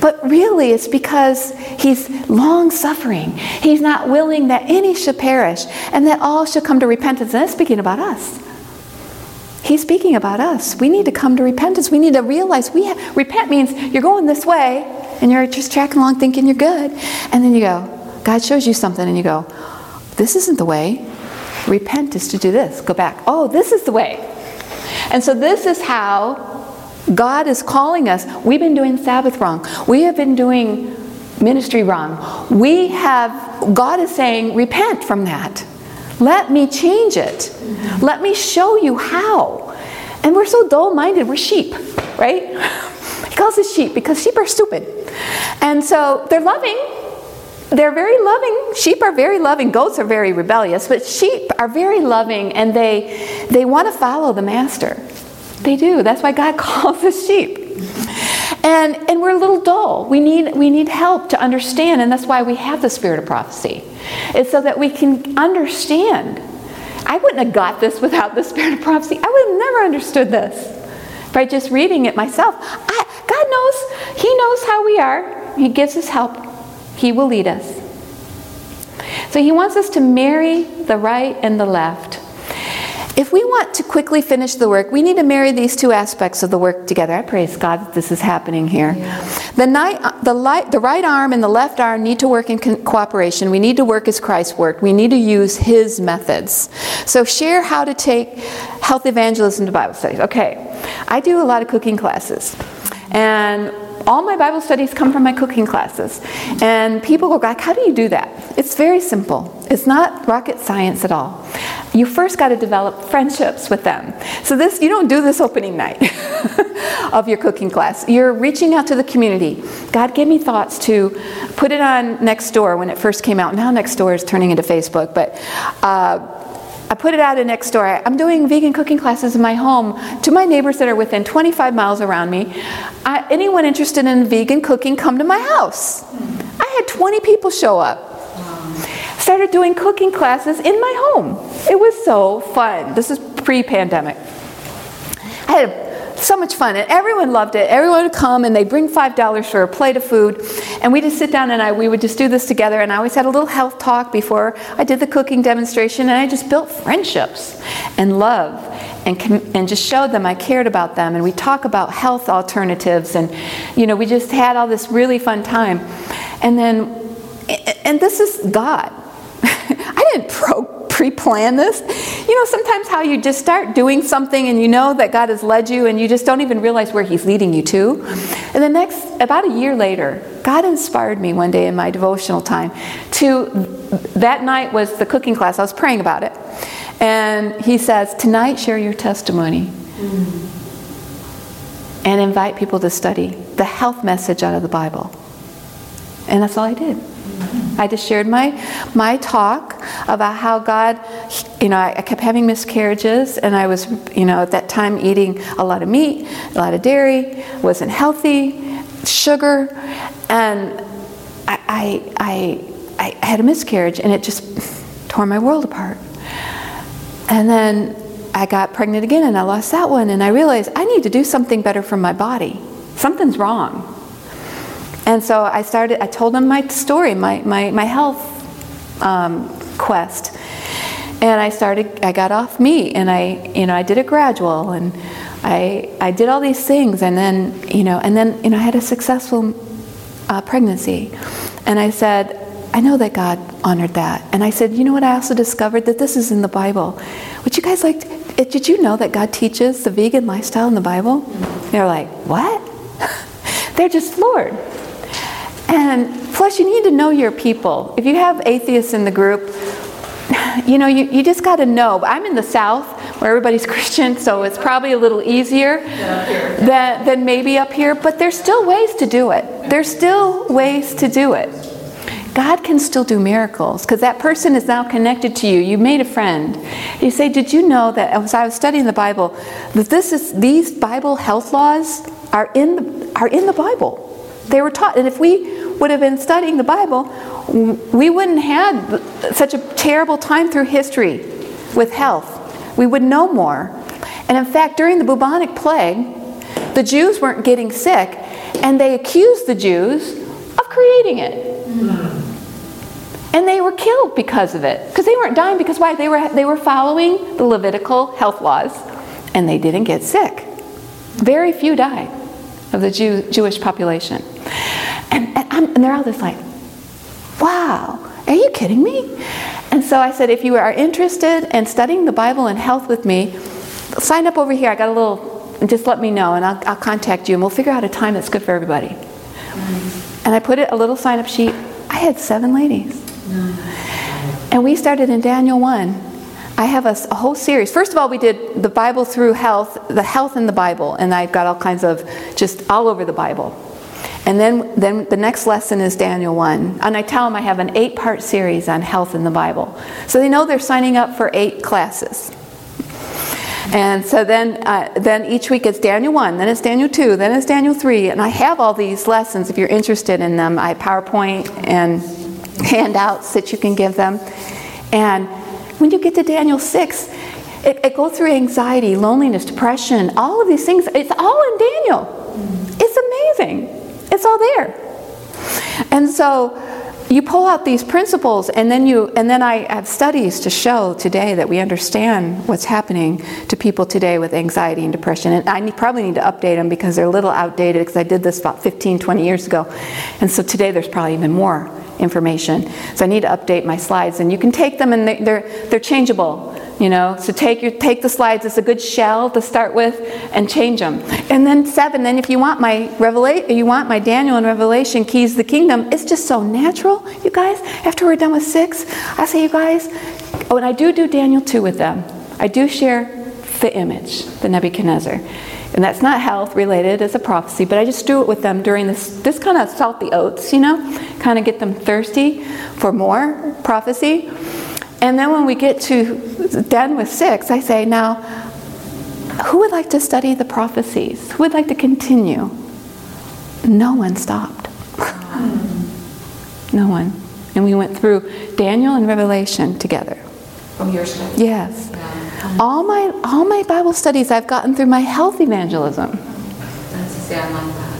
but really, it's because he's long suffering. He's not willing that any should perish and that all should come to repentance. And that's speaking about us. He's speaking about us. We need to come to repentance. We need to realize we repent means you're going this way and you're just tracking along thinking you're good. And then you go, God shows you something and you go, this isn't the way. Repent is to do this. Go back. Oh, this is the way. And so this is how God is calling us. We've been doing Sabbath wrong. We have been doing ministry wrong. We have, God is saying, repent from that. Let me change it. Let me show you how. And we're so dull minded, we're sheep, right? He calls us sheep because sheep are stupid. And so they're loving. They're very loving. Sheep are very loving. Goats are very rebellious, but sheep are very loving and they they want to follow the master. They do. That's why God calls us sheep. And, and we're a little dull. We need, we need help to understand, and that's why we have the spirit of prophecy. It's so that we can understand. I wouldn't have got this without the spirit of prophecy. I would have never understood this by just reading it myself. I, God knows, He knows how we are. He gives us help. He will lead us. So he wants us to marry the right and the left. If we want to quickly finish the work, we need to marry these two aspects of the work together. I praise God that this is happening here. Yeah. The, night, the, light, the right arm and the left arm need to work in co- cooperation. We need to work as Christ worked. We need to use His methods. So, share how to take health evangelism to Bible studies. Okay, I do a lot of cooking classes. And all my Bible studies come from my cooking classes. And people go, like, how do you do that? It's very simple. It's not rocket science at all. You first got to develop friendships with them. So this you don't do this opening night of your cooking class. You're reaching out to the community. God gave me thoughts to put it on Nextdoor when it first came out. Now Nextdoor is turning into Facebook, but uh, I put it out in Nextdoor. I'm doing vegan cooking classes in my home to my neighbors that are within 25 miles around me. I, anyone interested in vegan cooking, come to my house. I had 20 people show up. Started doing cooking classes in my home. It was so fun. This is pre pandemic. I had so much fun. And everyone loved it. Everyone would come and they'd bring five dollars for a plate of food. And we just sit down and I, we would just do this together. And i always had a little health talk before i did the cooking demonstration. And i just built friendships and love and, and just showed them i cared about them. And we talk about health alternatives. And you know we just had all this really fun time. And then and this is god. I didn't pro pre plan this. You know, sometimes how you just start doing something and you know that God has led you and you just don't even realize where He's leading you to. And the next, about a year later, God inspired me one day in my devotional time to, that night was the cooking class. I was praying about it. And He says, Tonight, share your testimony. And invite people to study the health message out of the Bible. And that's all I did. I just shared my my talk about how God, you know, I, kept having miscarriages, and I was, you know, at that time eating a lot of meat, a lot of dairy, wasn't healthy, sugar, and I I I, I had a miscarriage, and it just tore my world apart. And then I got pregnant again, and I lost that one, and I realized I need to do something better for my body. Something's wrong. And so I started, I told them my story, my, my, my health um, quest. And I started, I got off meat and I, you know, I did a gradual and I, I did all these things and then, you know, and then, you know, I had a successful uh, pregnancy. And I said, I know that God honored that. And I said, you know what? I also discovered that this is in the Bible. Would you guys like? To, did you know that God teaches the vegan lifestyle in the Bible? They're like, what? They're just floored. And plus, you need to know your people. If you have atheists in the group, you know, you, you just got to know. I'm in the South where everybody's Christian, so it's probably a little easier than, than maybe up here, but there's still ways to do it. There's still ways to do it. God can still do miracles because that person is now connected to you. You made a friend. You say, "Did you know that as I was studying the Bible, that this is these Bible health laws are in the, are in the Bible? They were taught, and if we would have been studying the Bible, we wouldn't have had such a terrible time through history with health. We would know more. And in fact, during the bubonic plague, the Jews weren't getting sick, and they accused the Jews of creating it. And they were killed because of it. Because they weren't dying because why? They were, they were following the Levitical health laws, and they didn't get sick. Very few died of the Jew, Jewish population. And, and, and, they're all just like, wow, are you kidding me? And so I said, if you are interested in studying the Bible and health with me, sign up over here. I got a little, just let me know and I'll, I'll contact you and we'll figure out a time that's good for everybody. Nice. And I put it, a little sign up sheet. I had seven ladies. Nice. And we started in Daniel 1. I have a, a, whole series. First of all, we did the Bible through health, the health in the Bible, and I've got all kinds of just all over the Bible. And then, then the next lesson is Daniel 1. And I tell them I have an eight part series on health in the Bible. So they know they're signing up for eight classes. And so then, uh, then each week it's Daniel 1, then it's Daniel 2, then it's Daniel 3. And I have all these lessons if you're interested in them. I PowerPoint and handouts that you can give them. And when you get to Daniel 6, it, it goes through anxiety, loneliness, depression, all of these things. It's all in Daniel. It's amazing. It's all there. And so you pull out these principles and then you and then i have studies to show today that we understand what's happening to people today with anxiety and depression. And i need, probably need to update them because they're a little outdated because i did this about 15 20 years ago. And so today there's probably even more information. So i need to update my slides and you can take them and they, they're they're changeable you know? So take your take the slides it's a good shell to start with and change them and then seven then if you want my revelation you want my daniel and revelation keys the kingdom it's just so natural you guys. After we're done with six i say you guys oh and i do do daniel 2 with them. I do share the image the nebuchadnezzar and that's not health related as a prophecy but i just do it with them during this this kind of salty oats you know kind of get them thirsty for more prophecy and then when we get to done with six, I say, now, who would like to study the prophecies? Who would like to continue? No one stopped. no one. And we went through Daniel and Revelation together. From your study? Yes. Yeah. All my all my Bible studies I've gotten through my health evangelism. That's, see, I like that.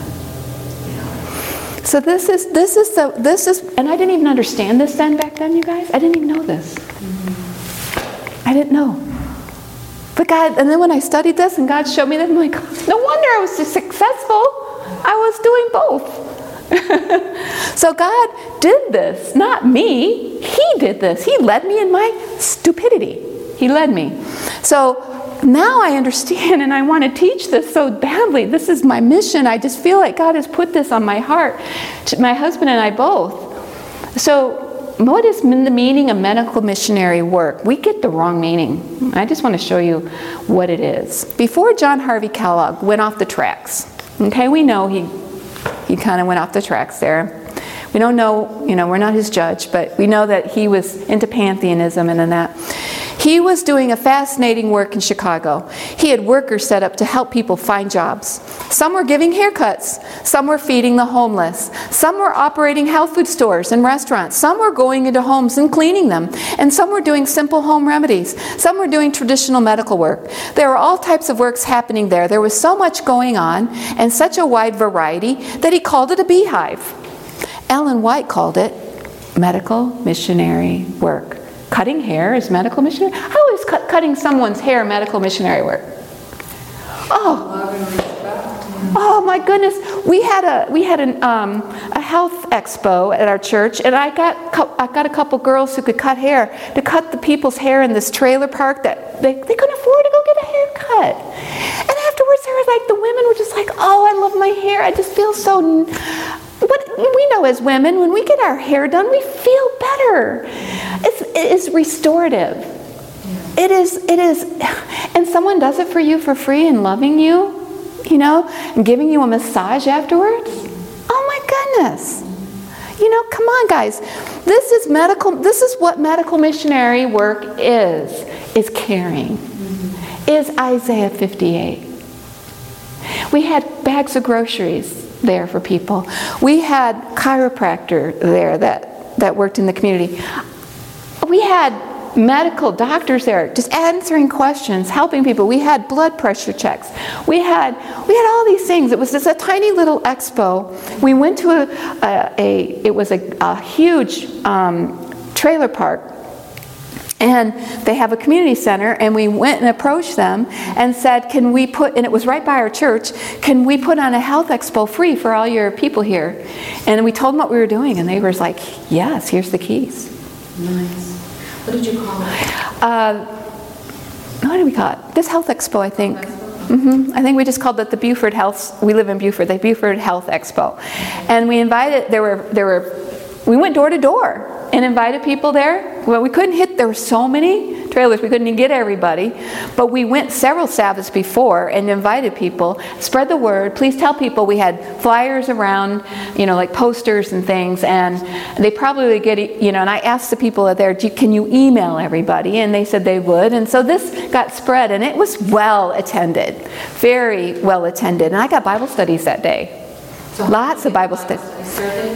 So this is this is the this is and I didn't even understand this then back then, you guys. I didn't even know this. Mm-hmm. I didn't know. But God, and then when I studied this and God showed me this, I'm like, no wonder I was so successful. I was doing both. so God did this, not me. He did this. He led me in my stupidity. He led me. So now I understand and I want to teach this so badly. This is my mission. I just feel like God has put this on my heart, my husband and I both. So, what is the meaning of medical missionary work? We get the wrong meaning. I just want to show you what it is. Before John Harvey Kellogg went off the tracks, okay, we know he, he kind of went off the tracks there. We don't know, you know, we're not his judge, but we know that he was into pantheism and in that. He was doing a fascinating work in Chicago. He had workers set up to help people find jobs. Some were giving haircuts, some were feeding the homeless, some were operating health food stores and restaurants, some were going into homes and cleaning them, and some were doing simple home remedies, some were doing traditional medical work. There were all types of works happening there. There was so much going on and such a wide variety that he called it a beehive. Ellen White called it medical missionary work. Cutting hair is medical missionary. How is cut, cutting someone's hair medical missionary work? Oh, oh my goodness! We had a we had an, um, a health expo at our church, and I got I got a couple girls who could cut hair to cut the people's hair in this trailer park that they, they couldn't afford to go get a haircut. And afterwards, they were like the women were just like, "Oh, I love my hair. I just feel so." What we know as women, when we get our hair done, we feel better. It's, it is restorative. It is, it is, and someone does it for you for free and loving you, you know, and giving you a massage afterwards. Oh my goodness. You know, come on, guys. This is medical, this is what medical missionary work is, is caring, is Isaiah 58. We had bags of groceries there for people. We had chiropractor there that, that worked in the community. We had medical doctors there just answering questions helping people we had blood pressure checks we had we had all these things it was just a tiny little expo we went to a, a, a it was a, a huge um, trailer park and they have a community center, and we went and approached them and said, Can we put, and it was right by our church, can we put on a health expo free for all your people here? And we told them what we were doing, and they were like, Yes, here's the keys. Nice. What did you call it? Uh, what did we call it? This health expo, I think. Mm-hmm. I think we just called it the Buford Health. We live in Buford, the Buford Health Expo, and we invited. There were there were. We went door to door and invited people there. Well, we couldn't hit, there were so many trailers, we couldn't even get everybody. But we went several Sabbaths before and invited people, spread the word. Please tell people we had flyers around, you know, like posters and things. And they probably get, you know, and I asked the people out there, can you email everybody? And they said they would. And so this got spread and it was well attended, very well attended. And I got Bible studies that day. Lots of Bible study. study.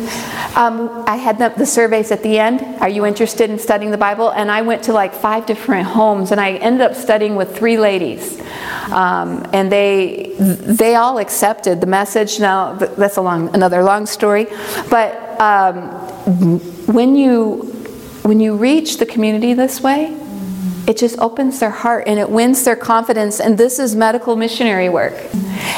Um, I had the, the surveys at the end. Are you interested in studying the Bible? And I went to like five different homes, and I ended up studying with three ladies, um, and they they all accepted the message. Now that's a long another long story, but um, when you when you reach the community this way, it just opens their heart and it wins their confidence. And this is medical missionary work.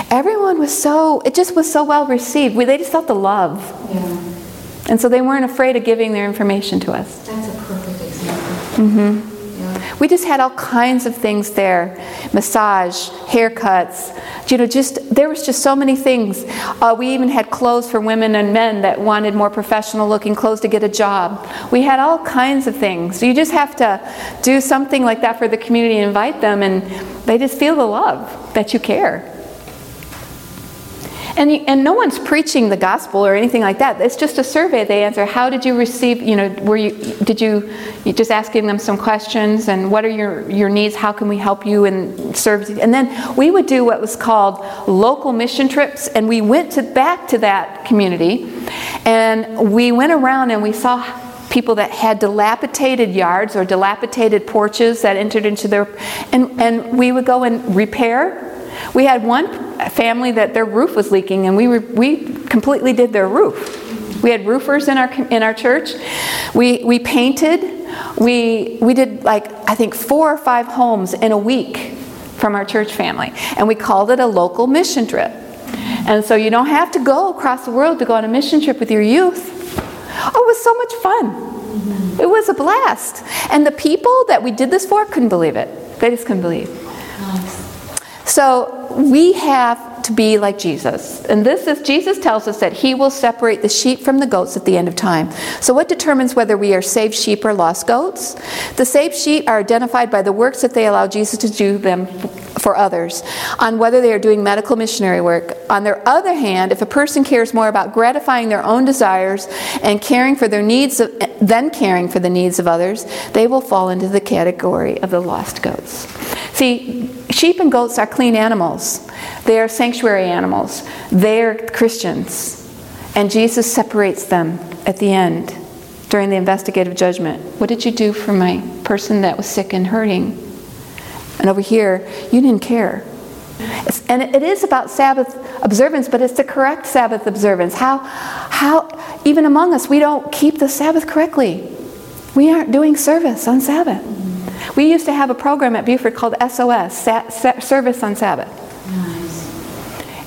Everyone was so, it just was so well received. We, they just felt the love. Yeah, And so they weren't afraid of giving their information to us. that's a perfect example. Mm-hmm. We just had all kinds of things there massage, haircuts, you know, just there was just so many things. Uh, we even had clothes for women and men that wanted more professional looking clothes to get a job. We had all kinds of things. You just have to do something like that for the community and invite them, and they just feel the love that you care. And, and no one's preaching the gospel or anything like that. It's just a survey. They answer, how did you receive, you know, were you, did you, you just asking them some questions and what are your, your needs? How can we help you and serve? And then we would do what was called local mission trips and we went to, back to that community and we went around and we saw people that had dilapidated yards or dilapidated porches that entered into their, and, and we would go and repair we had one family that their roof was leaking, and we, we completely did their roof. We had roofers in our, in our church. We, we painted. We, we did like, I think, four or five homes in a week from our church family. And we called it a local mission trip. And so you don't have to go across the world to go on a mission trip with your youth. Oh, it was so much fun. It was a blast. And the people that we did this for couldn't believe it. They just couldn't believe. So we have to be like Jesus. And this is Jesus tells us that he will separate the sheep from the goats at the end of time. So what determines whether we are saved sheep or lost goats? The saved sheep are identified by the works that they allow Jesus to do them for others, on whether they are doing medical missionary work. On their other hand, if a person cares more about gratifying their own desires and caring for their needs of, than caring for the needs of others, they will fall into the category of the lost goats. See, sheep and goats are clean animals. They are sanctuary animals. They are Christians. And Jesus separates them at the end during the investigative judgment. What did you do for my person that was sick and hurting? And over here, you didn't care. It's, and it is about Sabbath observance, but it's the correct Sabbath observance. How, how, even among us, we don't keep the Sabbath correctly. We aren't doing service on Sabbath. We used to have a program at Buford called SOS, Sa- Sa- Service on Sabbath. Nice.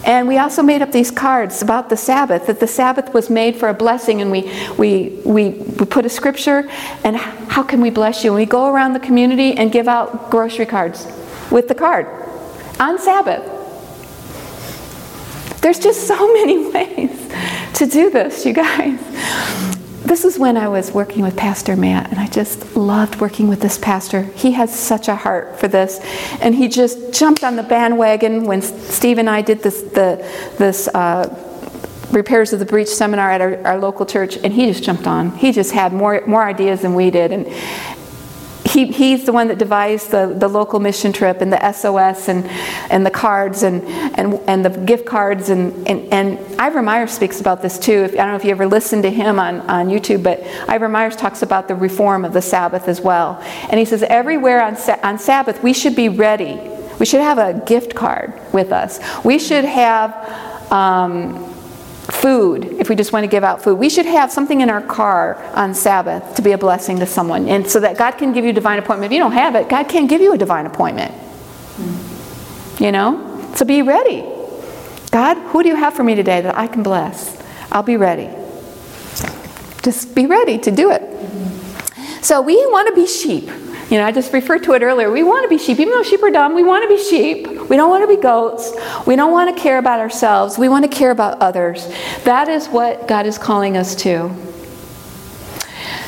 And we also made up these cards about the Sabbath, that the Sabbath was made for a blessing, and we, we, we, we put a scripture, and how can we bless you? And we go around the community and give out grocery cards with the card on Sabbath. There's just so many ways to do this, you guys. This is when I was working with Pastor Matt, and I just loved working with this pastor. He has such a heart for this, and he just jumped on the bandwagon when Steve and I did this the this uh, repairs of the breach seminar at our, our local church, and he just jumped on. He just had more more ideas than we did, and he, he's the one that devised the, the local mission trip and the SOS and, and the cards and, and, and the gift cards. And, and, and Ivor Myers speaks about this too. If, I don't know if you ever listened to him on, on YouTube, but Ivor Myers talks about the reform of the Sabbath as well. And he says, everywhere on, on Sabbath, we should be ready. We should have a gift card with us. We should have. Um, food if we just want to give out food. We should have something in our car on sabbath to be a blessing to someone. And so that god can give you divine appointment. If you don't have it god can't give you a divine appointment. You know? So be ready. God who do you have for me today that i can bless? I'll be ready. Just be ready to do it. So we want to be sheep you know, I just referred to it earlier. We want to be sheep. Even though sheep are dumb, we want to be sheep. We don't want to be goats. We don't want to care about ourselves. We want to care about others. That is what God is calling us to.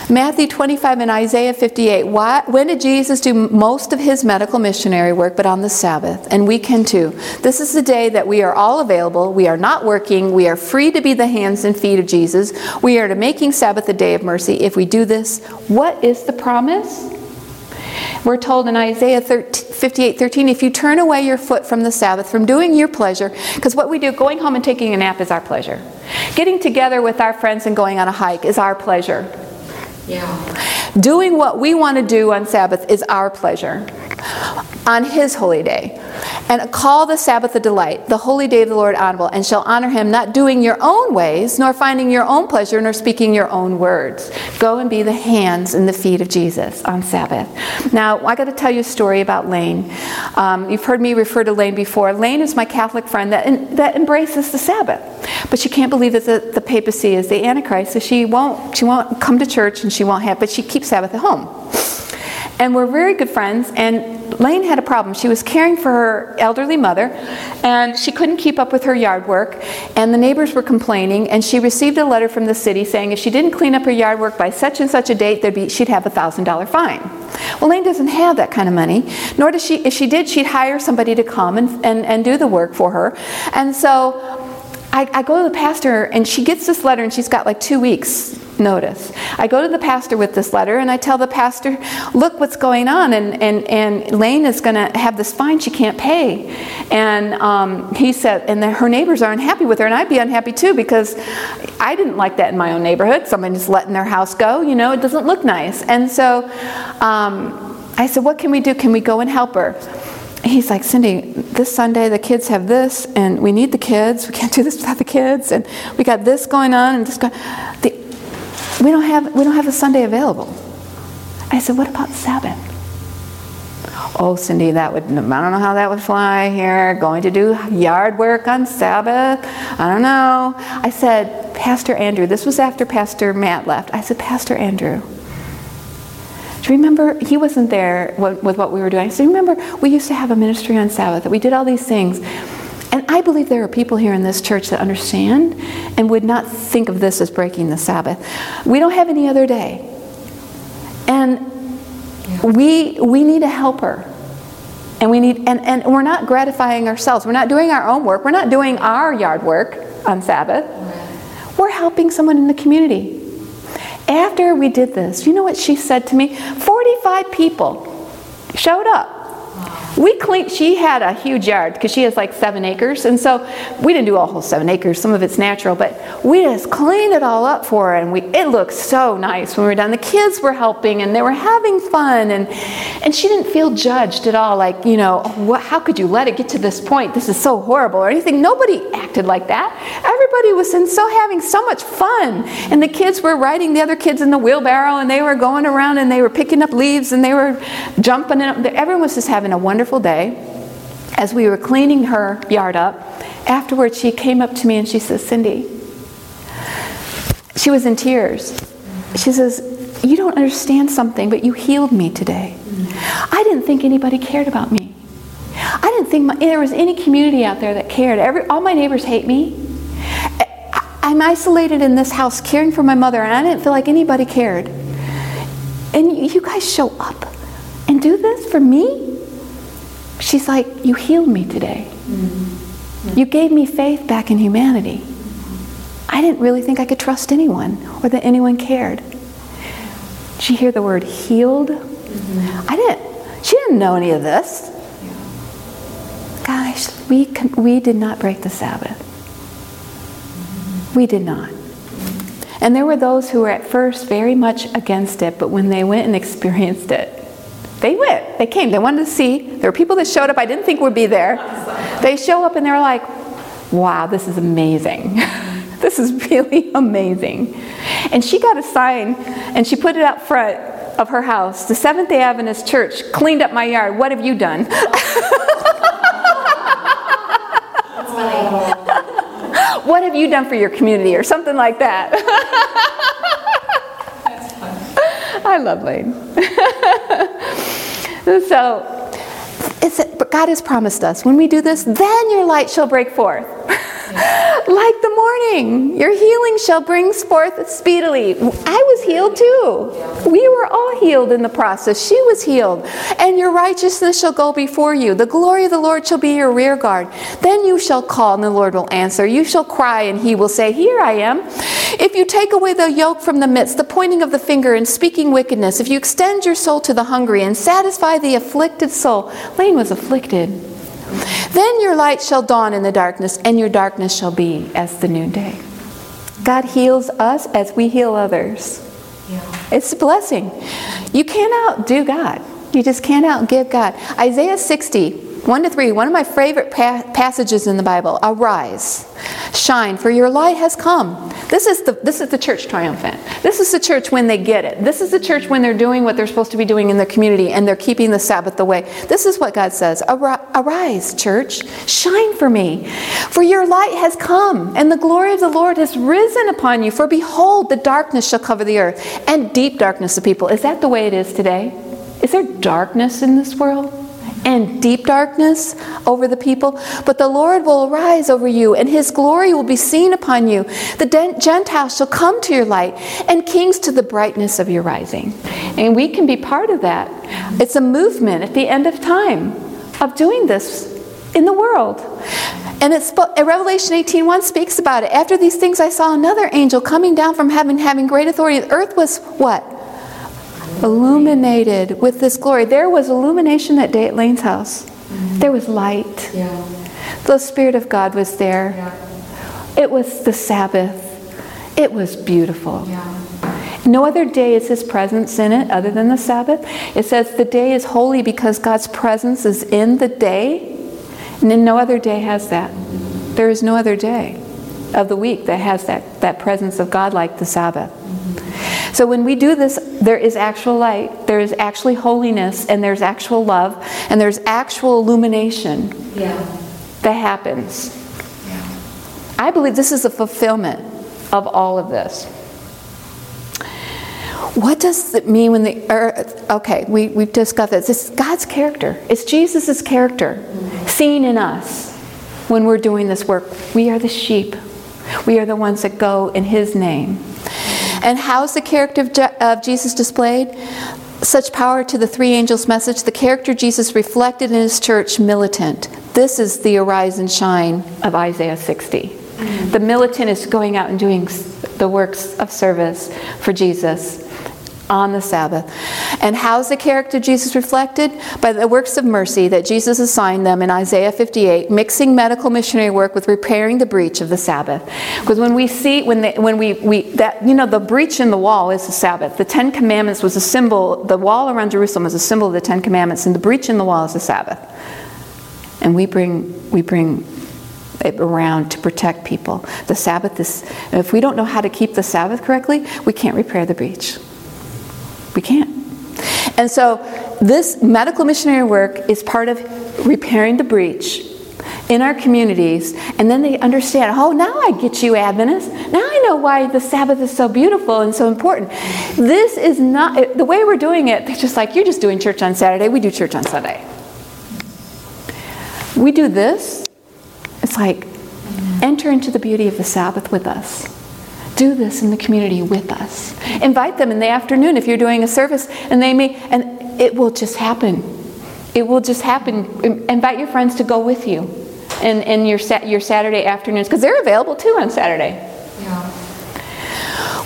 Matthew 25 and Isaiah 58. Why, when did Jesus do most of his medical missionary work but on the Sabbath? And we can too. This is the day that we are all available. We are not working. We are free to be the hands and feet of Jesus. We are to making Sabbath a day of mercy. If we do this, what is the promise? We're told in Isaiah 58 13, if you turn away your foot from the Sabbath, from doing your pleasure, because what we do, going home and taking a nap is our pleasure. Getting together with our friends and going on a hike is our pleasure. Yeah. Doing what we want to do on Sabbath is our pleasure on his holy day. And call the Sabbath a delight, the holy day of the Lord honorable, and shall honor him, not doing your own ways, nor finding your own pleasure, nor speaking your own words. Go and be the hands and the feet of Jesus on Sabbath. Now, I got to tell you a story about Lane. Um, you've heard me refer to Lane before. Lane is my Catholic friend that, that embraces the Sabbath, but she can't believe that the, the papacy is the Antichrist, so she won't, she won't come to church and she won't have, but she keeps Sabbath at home. And we're very good friends, and Lane had a problem. She was caring for her elderly mother, and she couldn't keep up with her yard work, and the neighbors were complaining, and she received a letter from the city saying if she didn't clean up her yard work by such and such a date, there'd be, she'd have a $1,000 fine. Well, Lane doesn't have that kind of money, nor does she, if she did, she'd hire somebody to come and, and, and do the work for her. And so I, I go to the pastor, and she gets this letter, and she's got like two weeks notice. I go to the pastor with this letter and I tell the pastor, look what's going on. And, and, and Lane is going to have this fine she can't pay. And um, he said, and the, her neighbors are unhappy with her. And I'd be unhappy too because I didn't like that in my own neighborhood. Just letting their house go, you know, it doesn't look nice. And so um, I said, what can we do? Can we go and help her? he's like, Cyndi, this Sunday the kids have this, and we need the kids. We can't do this without the kids, and we got this going on, and this going. The, we don't have we don't have a Sunday available. I said, what about Sabbath? Oh, Cyndi, that would I don't know how that would fly here. Going to do yard work on Sabbath? I don't know. I said, Pastor Andrew. This was after Pastor Matt left. I said, Pastor Andrew. Do you remember? He wasn't there with what we were doing. So remember, we used to have a ministry on Sabbath. We did all these things. And I believe there are people here in this church that understand and would not think of this as breaking the Sabbath. We don't have any other day. And we, we need a helper. And we need and, and we're not gratifying ourselves. We're not doing our own work. We're not doing our yard work on Sabbath. We're helping someone in the community. After we did this, you know what she said to me? 45 people showed up. We cleaned, she had a huge yard because she has like seven acres. And so we didn't do a whole seven acres, some of it's natural, but we just cleaned it all up for her and we, it looked so nice when we were done. The kids were helping and they were having fun and, and she didn't feel judged at all, like, you know, what, how could you let it get to this point? This is so horrible or anything. Nobody acted like that. Everybody was in so having so much fun. And the kids were riding the other kids in the wheelbarrow and they were going around and they were picking up leaves and they were jumping. And everyone was just having a wonderful wonderful day. As we were cleaning her yard up, afterwards she came up to me and she says, Cyndi, she was in tears. She says, You don't understand something, but you healed me today. I didn't think anybody cared about me. I didn't think my, there was any community out there that cared. Every, all my neighbors hate me. I'm isolated in this house caring for my mother, and I didn't feel like anybody cared. And you guys show up and do this for me? She's like, You healed me today. Mm-hmm. You gave me faith back in humanity. I didn't really think I could trust anyone or that anyone cared. Did you hear the word healed? Mm-hmm. I didn't. She didn't know any of this. Gosh, we, we did not break the Sabbath. We did not. And there were those who were at first very much against it, but when they went and experienced it, they went. They came. They wanted to see. There were people that showed up I didn't think would be there. They show up and they're like, wow, this is amazing. this is really amazing. And she got a sign and she put it out front of her house. The Seventh day Adventist Church cleaned up my yard. What have you done? what have you done for your community or something like that? I love Lane. so, God has promised us when we do this, then your light shall break forth. like the morning, your healing shall bring forth speedily. I was healed too. We were all healed in the process. She was healed. And your righteousness shall go before you. The glory of the Lord shall be your rear guard. Then you shall call, and the Lord will answer. You shall cry, and he will say, Here I am. If you take away the yoke from the midst, the pointing of the finger and speaking wickedness, if you extend your soul to the hungry and satisfy the afflicted soul, Lane was afflicted. Then your light shall dawn in the darkness, and your darkness shall be as the noonday. God heals us as we heal others. Yeah. It's a blessing. You can't outdo God. You just can't outgive God. Isaiah 60, 1 to 3, one of my favorite pa- passages in the Bible. Arise, shine, for your light has come. This is, the, this is the church triumphant. This is the church when they get it. This is the church when they're doing what they're supposed to be doing in their community and they're keeping the Sabbath away. This is what God says Arise, church, shine for me. For your light has come, and the glory of the Lord has risen upon you. For behold, the darkness shall cover the earth, and deep darkness the people. Is that the way it is today? Is there darkness in this world? And deep darkness over the people. But the Lord will arise over you, and his glory will be seen upon you. The Gentiles shall come to your light, and kings to the brightness of your rising. And we can be part of that. It's a movement at the end of time of doing this in the world. And it's Revelation 18:1 speaks about it. After these things I saw another angel coming down from heaven having great authority. The earth was what? Illuminated with this glory. There was illumination that day at Lane's house. Mm-hmm. There was light. Yeah. The Spirit of God was there. Yeah. It was the Sabbath. It was beautiful. Yeah. No other day is His presence in it other than the Sabbath. It says the day is holy because God's presence is in the day, and then no other day has that. There is no other day of the week that has that, that presence of God like the Sabbath. So when we do this, there is actual light, there is actually holiness, and there's actual love, and there's actual illumination yeah. that happens. Yeah. I believe this is the fulfillment of all of this. What does it mean when the earth? Okay, we, we've discussed this. It's God's character, it's Jesus' character mm-hmm. seen in us when we're doing this work. We are the sheep, we are the ones that go in His name. And how's the character of, Je- of Jesus displayed? Such power to the three angels' message. The character Jesus reflected in his church, militant. This is the arise and shine of Isaiah 60. Mm-hmm. The militant is going out and doing the works of service for Jesus on the Sabbath. And how's the character of Jesus reflected? By the works of mercy that Jesus assigned them in Isaiah 58, mixing medical missionary work with repairing the breach of the Sabbath. Because when we see, when, when we, we, that, you know, the breach in the wall is the Sabbath. The Ten Commandments was a symbol, the wall around Jerusalem was a symbol of the Ten Commandments, and the breach in the wall is the Sabbath. And we bring, we bring it around to protect people. The Sabbath is, if we don't know how to keep the Sabbath correctly, we can't repair the breach. We can't. And so, this medical missionary work is part of repairing the breach in our communities, and then they understand, oh, now I get you, Adventists. Now I know why the Sabbath is so beautiful and so important. This is not, the way we're doing it, they're just like, you're just doing church on Saturday, we do church on Sunday. We do this, it's like, enter into the beauty of the Sabbath with us do this in the community with us. Invite them in the afternoon if you're doing a service, and they may, and it will just happen. It will just happen. Invite your friends to go with you in, in your, your Saturday afternoons, because they're available too on Saturday. Yeah.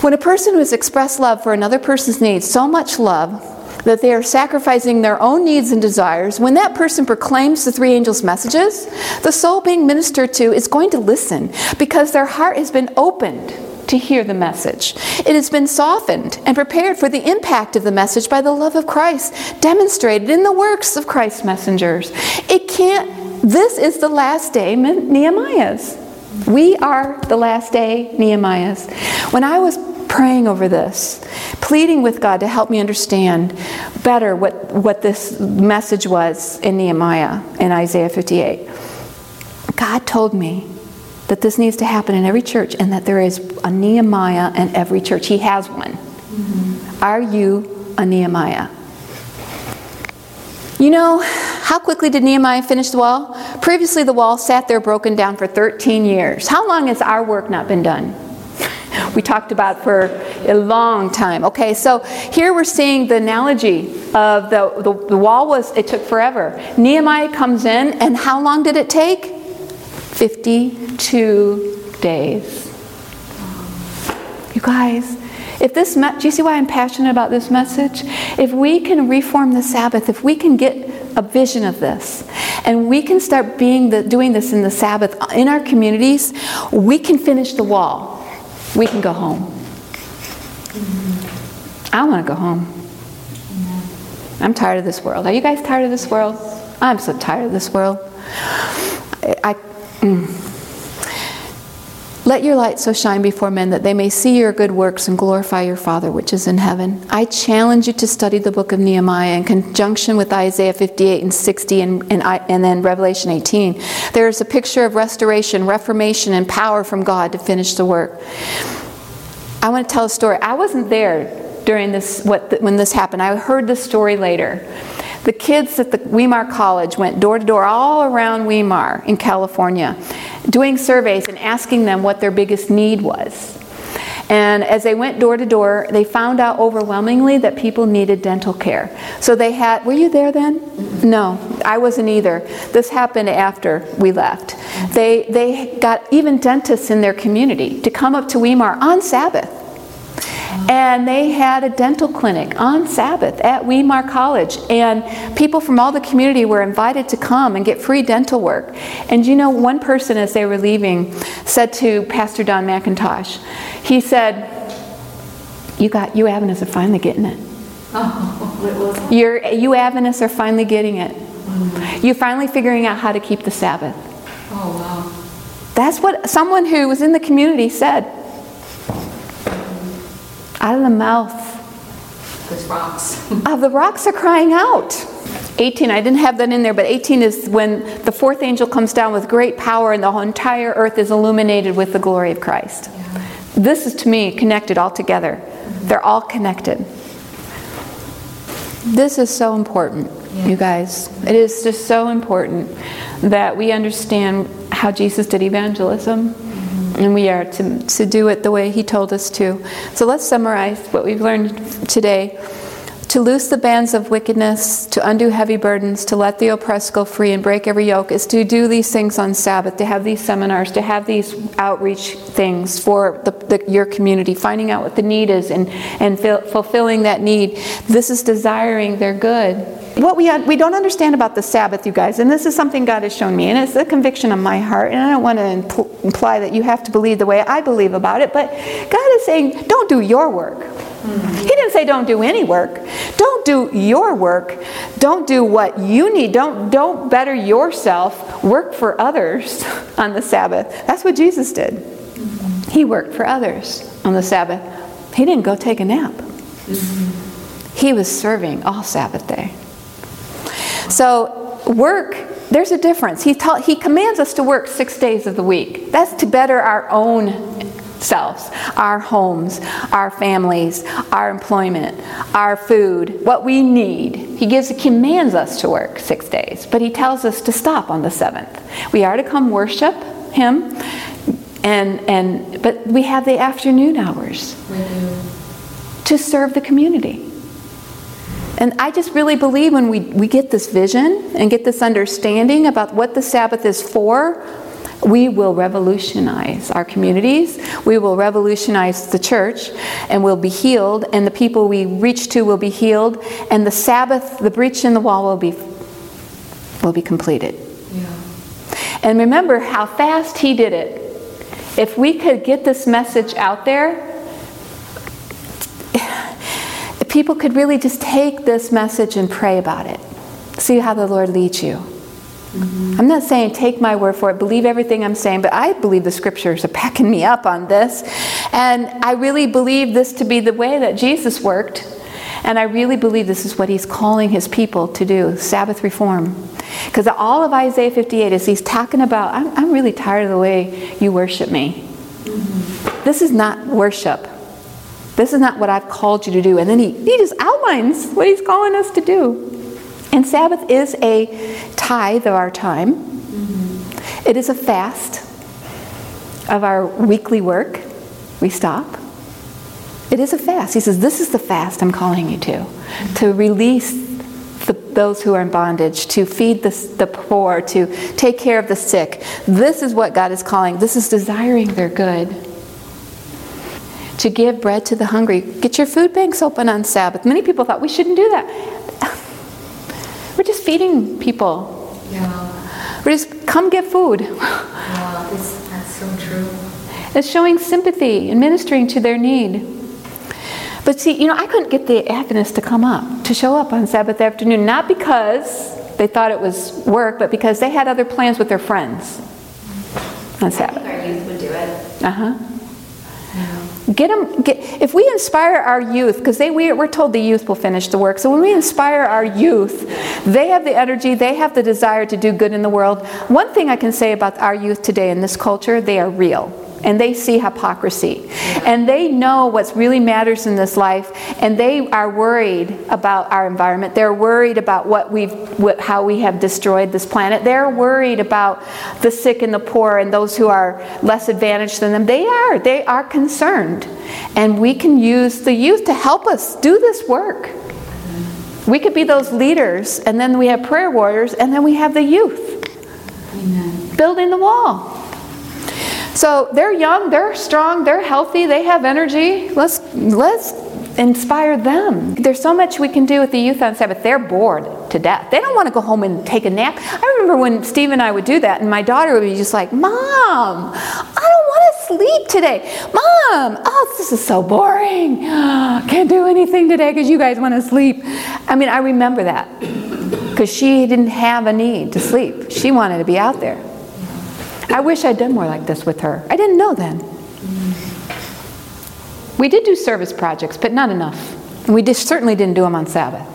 When a person who has expressed love for another person's needs, so much love, that they are sacrificing their own needs and desires, when that person proclaims the three angels' messages, the soul being ministered to is going to listen because their heart has been opened to hear the message. It has been softened and prepared for the impact of the message by the love of Christ demonstrated in the works of Christ's messengers. It can't, this is the last day Nehemiah's. We are the last day Nehemiah's. When I was praying over this, pleading with God to help me understand better what, what this message was in Nehemiah in Isaiah 58, God told me that this needs to happen in every church and that there is a Nehemiah in every church. He has one. Mm-hmm. Are you a Nehemiah? You know, how quickly did Nehemiah finish the wall? Previously, the wall sat there broken down for 13 years. How long has our work not been done? We talked about for a long time. Okay, so here we're seeing the analogy of the, the, the wall was, it took forever. Nehemiah comes in, and how long did it take? 52 days. You guys, if this, me- do you see why I'm passionate about this message? If we can reform the Sabbath, if we can get a vision of this, and we can start being the, doing this in the Sabbath uh, in our communities, we can finish the wall. We can go home. I want to go home. I'm tired of this world. Are you guys tired of this world? I'm so tired of this world. I, mm. Let your light so shine before men that they may see your good works and glorify your Father which is in heaven. I challenge you to study the book of Nehemiah in conjunction with Isaiah 58 and 60 and, and, and then Revelation 18. There is a picture of restoration, reformation, and power from God to finish the work. I want to tell a story. I wasn't there during this what, when this happened. I heard the story later. The kids at the Weimar College went door to door all around Weimar in California, doing surveys and asking them what their biggest need was. And as they went door to door, they found out overwhelmingly that people needed dental care. So they had, were you there then? No, I wasn't either. This happened after we left. They, they got even dentists in their community to come up to Weimar on Sabbath and they had a dental clinic on Sabbath at Weimar College. And people from all the community were invited to come and get free dental work. And you know, one person as they were leaving said to Pastor Don McIntosh, he said, You got you Adventists are finally getting it. Oh, You're, you Adventists are finally getting it. Mm-hmm. You're finally figuring out how to keep the Sabbath. Oh wow. That's what someone who was in the community said out of the mouth Those rocks. of the rocks are crying out. 18, I didn't have that in there, but 18 is when the fourth angel comes down with great power and the whole entire earth is illuminated with the glory of Christ. Yeah. This is to me connected all together. Mm-hmm. They're all connected. This is so important, yeah. you guys. It is just so important that we understand how Jesus did evangelism and we are to, to do it the way He told us to. So let's summarize what we've learned today. To loose the bands of wickedness, to undo heavy burdens, to let the oppressed go free and break every yoke is to do these things on Sabbath, to have these seminars, to have these outreach things for the, the, your community, finding out what the need is and, and fulfilling that need. This is desiring their good what we, we don't understand about the Sabbath, you guys, and this is something God has shown me, and it's a conviction of my heart, and I don't want to impl- imply that you have to believe the way I believe about it, but God is saying, don't do your work. He didn't say don't do any work. Don't do your work. Don't do what you need. Don't, don't better yourself. Work for others on the Sabbath. That's what Jesus did. He worked for others on the Sabbath. He didn't go take a nap. He was serving all Sabbath day. So, work, there's a difference. He, ta- he commands us to work six days of the week. That's to better our own selves, our homes, our families, our employment, our food, what we need. He gives he commands us to work 6 days, but he tells us to stop on the 7th. We are to come worship him and and but we have the afternoon hours to serve the community. And I just really believe when we, we get this vision and get this understanding about what the Sabbath is for, we will revolutionize our communities, we will revolutionize the church, and we'll be healed, and the people we reach to will be healed, and the Sabbath, the breach in the wall will be will be completed. Yeah. And remember how fast he did it. If we could get this message out there, people could really just take this message and pray about it. See how the Lord leads you. Mm-hmm. I'm not saying take my word for it, believe everything I'm saying, but I believe the scriptures are backing me up on this. And I really believe this to be the way that Jesus worked. And I really believe this is what he's calling his people to do Sabbath reform. Because all of Isaiah 58 is he's talking about, I'm, I'm really tired of the way you worship me. Mm-hmm. This is not worship. This is not what I've called you to do. And then he, he just outlines what he's calling us to do. And Sabbath is a tithe of our time, mm-hmm. it is a fast of our weekly work. We stop. It is a fast. He says, This is the fast I'm calling you to, mm-hmm. to release the, those who are in bondage, to feed the, the poor, to take care of the sick. This is what God is calling. This is desiring their good to give bread to the hungry. Get your food banks open on Sabbath. Many people thought we shouldn't do that. We're just feeding people. Yeah. We're just come get food. Wow. This, that's so true. It's showing sympathy and ministering to their need. But see, you know, I couldn't get the Adventists to come up, to show up on Sabbath afternoon, not because they thought it was work, but because they had other plans with their friends on I Sabbath. think our youth would do it. Uh huh. Get them. Get, if we inspire our youth, because they we, we're told the youth will finish the work. So when we inspire our youth, they have the energy, they have the desire to do good in the world. One thing I can say about our youth today in this culture, they are real. And they see hypocrisy. And they know what really matters in this life. And they are worried about our environment. They're worried about what we've, what, how we have destroyed this planet. They're worried about the sick and the poor and those who are less advantaged than them. They are. They are concerned. And we can use the youth to help us do this work. We could be those leaders, and then we have prayer warriors, and then we have the youth Amen. building the wall. So they're young, they're strong, they're healthy, they have energy. Let's let's inspire them. There's so much we can do with the youth on Sabbath. They're bored to death. They don't want to go home and take a nap. I remember when Steve and I would do that, and my daughter would be just like, "Mom, I don't want to sleep today. Mom, oh, this is so boring. Can't do anything today because you guys want to sleep." I mean, I remember that because she didn't have a need to sleep. She wanted to be out there. I wish I'd done more like this with her. I didn't know then. We did do service projects, but not enough. And we certainly didn't do them on Sabbath.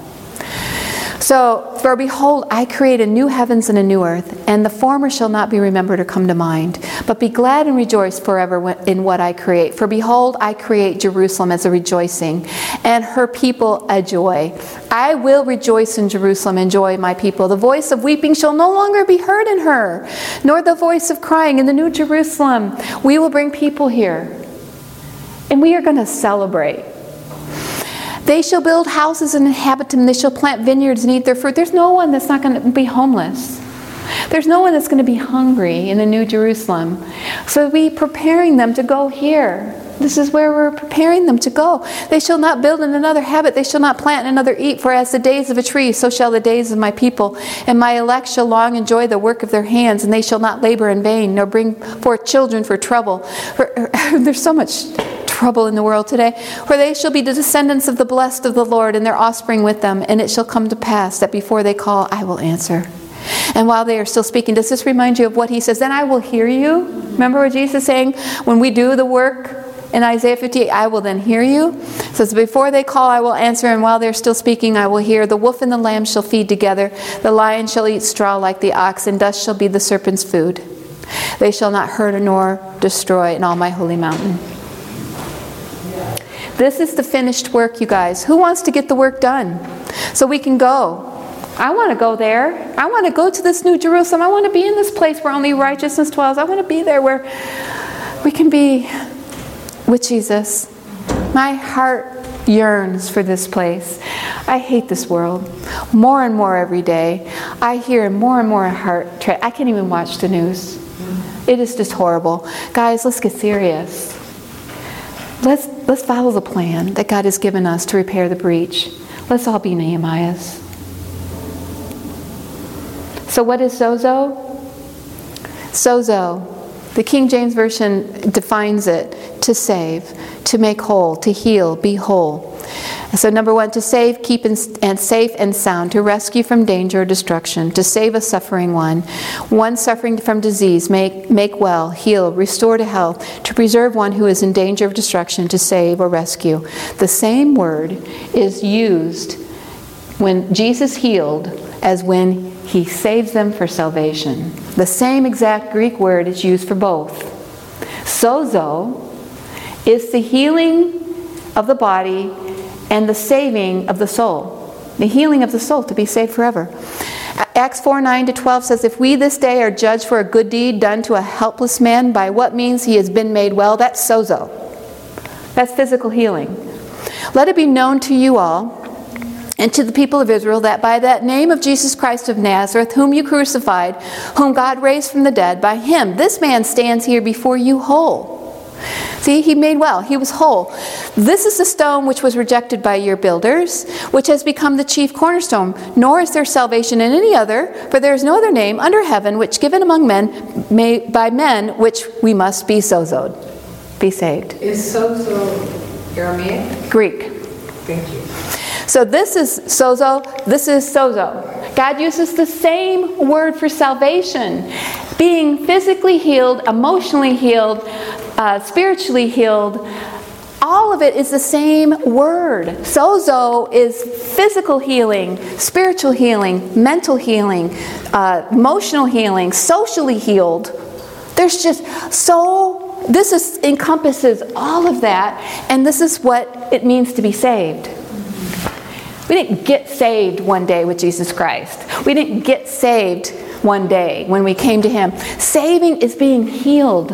So, for behold, I create a new heavens and a new earth, and the former shall not be remembered or come to mind. But be glad and rejoice forever in what I create. For behold, I create Jerusalem as a rejoicing, and her people a joy. I will rejoice in Jerusalem and joy my people. The voice of weeping shall no longer be heard in her, nor the voice of crying in the new Jerusalem. We will bring people here, and we are going to celebrate. They shall build houses and inhabit them. They shall plant vineyards and eat their fruit. There's no one that's not going to be homeless. There's no one that's going to be hungry in the New Jerusalem. So we preparing them to go here. This is where we're preparing them to go. They shall not build in another habit. They shall not plant in another eat. For as the days of a tree, so shall the days of my people. And my elect shall long enjoy the work of their hands, and they shall not labor in vain, nor bring forth children for trouble. For, there's so much trouble in the world today. For they shall be the descendants of the blessed of the Lord, and their offspring with them. And it shall come to pass that before they call, I will answer. And while they are still speaking, does this remind you of what he says? Then I will hear you. Remember what Jesus is saying? When we do the work in Isaiah 58, I will then hear you. It says, Before they call, I will answer, and while they're still speaking, I will hear. The wolf and the lamb shall feed together. The lion shall eat straw like the ox, and dust shall be the serpent's food. They shall not hurt nor destroy in all my holy mountain. This is the finished work, you guys. Who wants to get the work done so we can go? I want to go there. I want to go to this new Jerusalem. I want to be in this place where only righteousness dwells. I want to be there where we can be with Jesus. My heart yearns for this place. I hate this world more and more every day. I hear more and more heart. Tra- I can't even watch the news. It is just horrible. Guys, let's get serious. Let's, let's follow the plan that God has given us to repair the breach. Let's all be Nehemiahs. So, what is sozo? Sozo, the King James Version defines it to save, to make whole, to heal, be whole. So, number one, to save, keep, and, safe and sound, to rescue from danger or destruction, to save a suffering one, one suffering from disease, make, make well, heal, restore to health, to preserve one who is in danger of destruction, to save or rescue. The same word is used when Jesus healed as when he saves them for salvation. The same exact Greek word is used for both. Sozo is the healing of the body and the saving of the soul. The healing of the soul to be saved forever. Acts 4 9 to 12 says, If we this day are judged for a good deed done to a helpless man, by what means he has been made well, that's sozo. That's physical healing. Let it be known to you all and to the people of Israel that by that name of Jesus Christ of Nazareth, whom you crucified, whom God raised from the dead, by him this man stands here before you whole. See, he made well, he was whole. This is the stone which was rejected by your builders, which has become the chief cornerstone. Nor is there salvation in any other, for there is no other name under heaven which given among men may, by men which we must be sozoed, be saved. Is sozo Aramaic? Greek. Thank you. So this is sozo, this is sozo. God uses the same word for salvation. Being physically healed, emotionally healed, uh, spiritually healed, all of it is the same word. Sozo is physical healing, spiritual healing, mental healing, uh, emotional healing, socially healed. There's just so, this is, encompasses all of that, and this is what it means to be saved. We didn't get saved one day with Jesus Christ. We didn't get saved one day when we came to Him. Saving is being healed.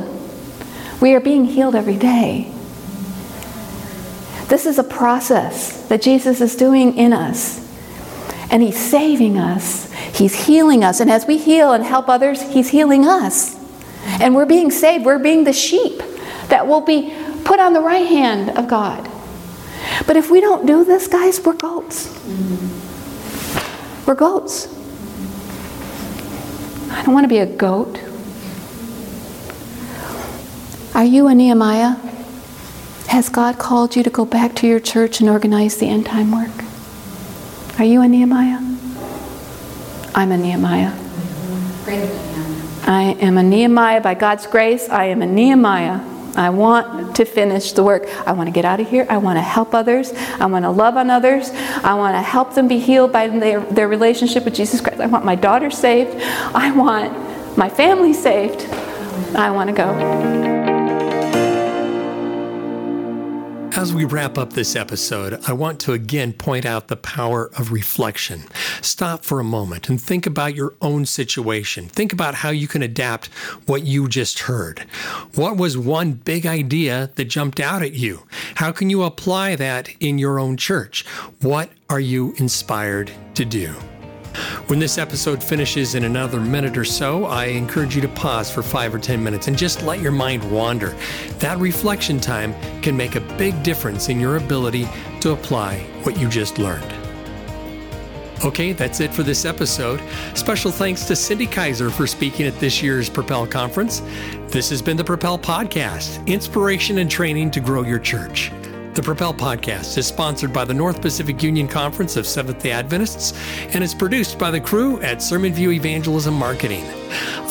We are being healed every day. This is a process that Jesus is doing in us. And He's saving us, He's healing us. And as we heal and help others, He's healing us. And we're being saved. We're being the sheep that will be put on the right hand of God. But if we don't do this, guys, we're goats. We're goats. I don't want to be a goat. Are you a Nehemiah? Has God called you to go back to your church and organize the end time work? Are you a Nehemiah? I'm a Nehemiah. I am a Nehemiah by God's grace. I am a Nehemiah. I want to finish the work. I want to get out of here. I want to help others. I want to love on others. I want to help them be healed by their, their relationship with Jesus Christ. I want my daughter saved. I want my family saved. I want to go. As we wrap up this episode, I want to again point out the power of reflection. Stop for a moment and think about your own situation. Think about how you can adapt what you just heard. What was one big idea that jumped out at you? How can you apply that in your own church? What are you inspired to do? When this episode finishes in another minute or so, I encourage you to pause for five or 10 minutes and just let your mind wander. That reflection time can make a big difference in your ability to apply what you just learned. Okay, that's it for this episode. Special thanks to Cyndi Keiser for speaking at this year's Propel Conference. This has been the Propel Podcast inspiration and training to grow your church. The Propel Podcast is sponsored by the North Pacific Union Conference of Seventh day Adventists and is produced by the crew at SermonView Evangelism Marketing.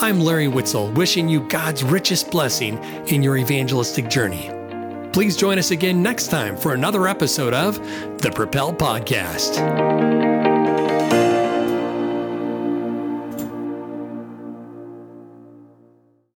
I'm Larry Witzel, wishing you God's richest blessing in your evangelistic journey. Please join us again next time for another episode of the Propel Podcast.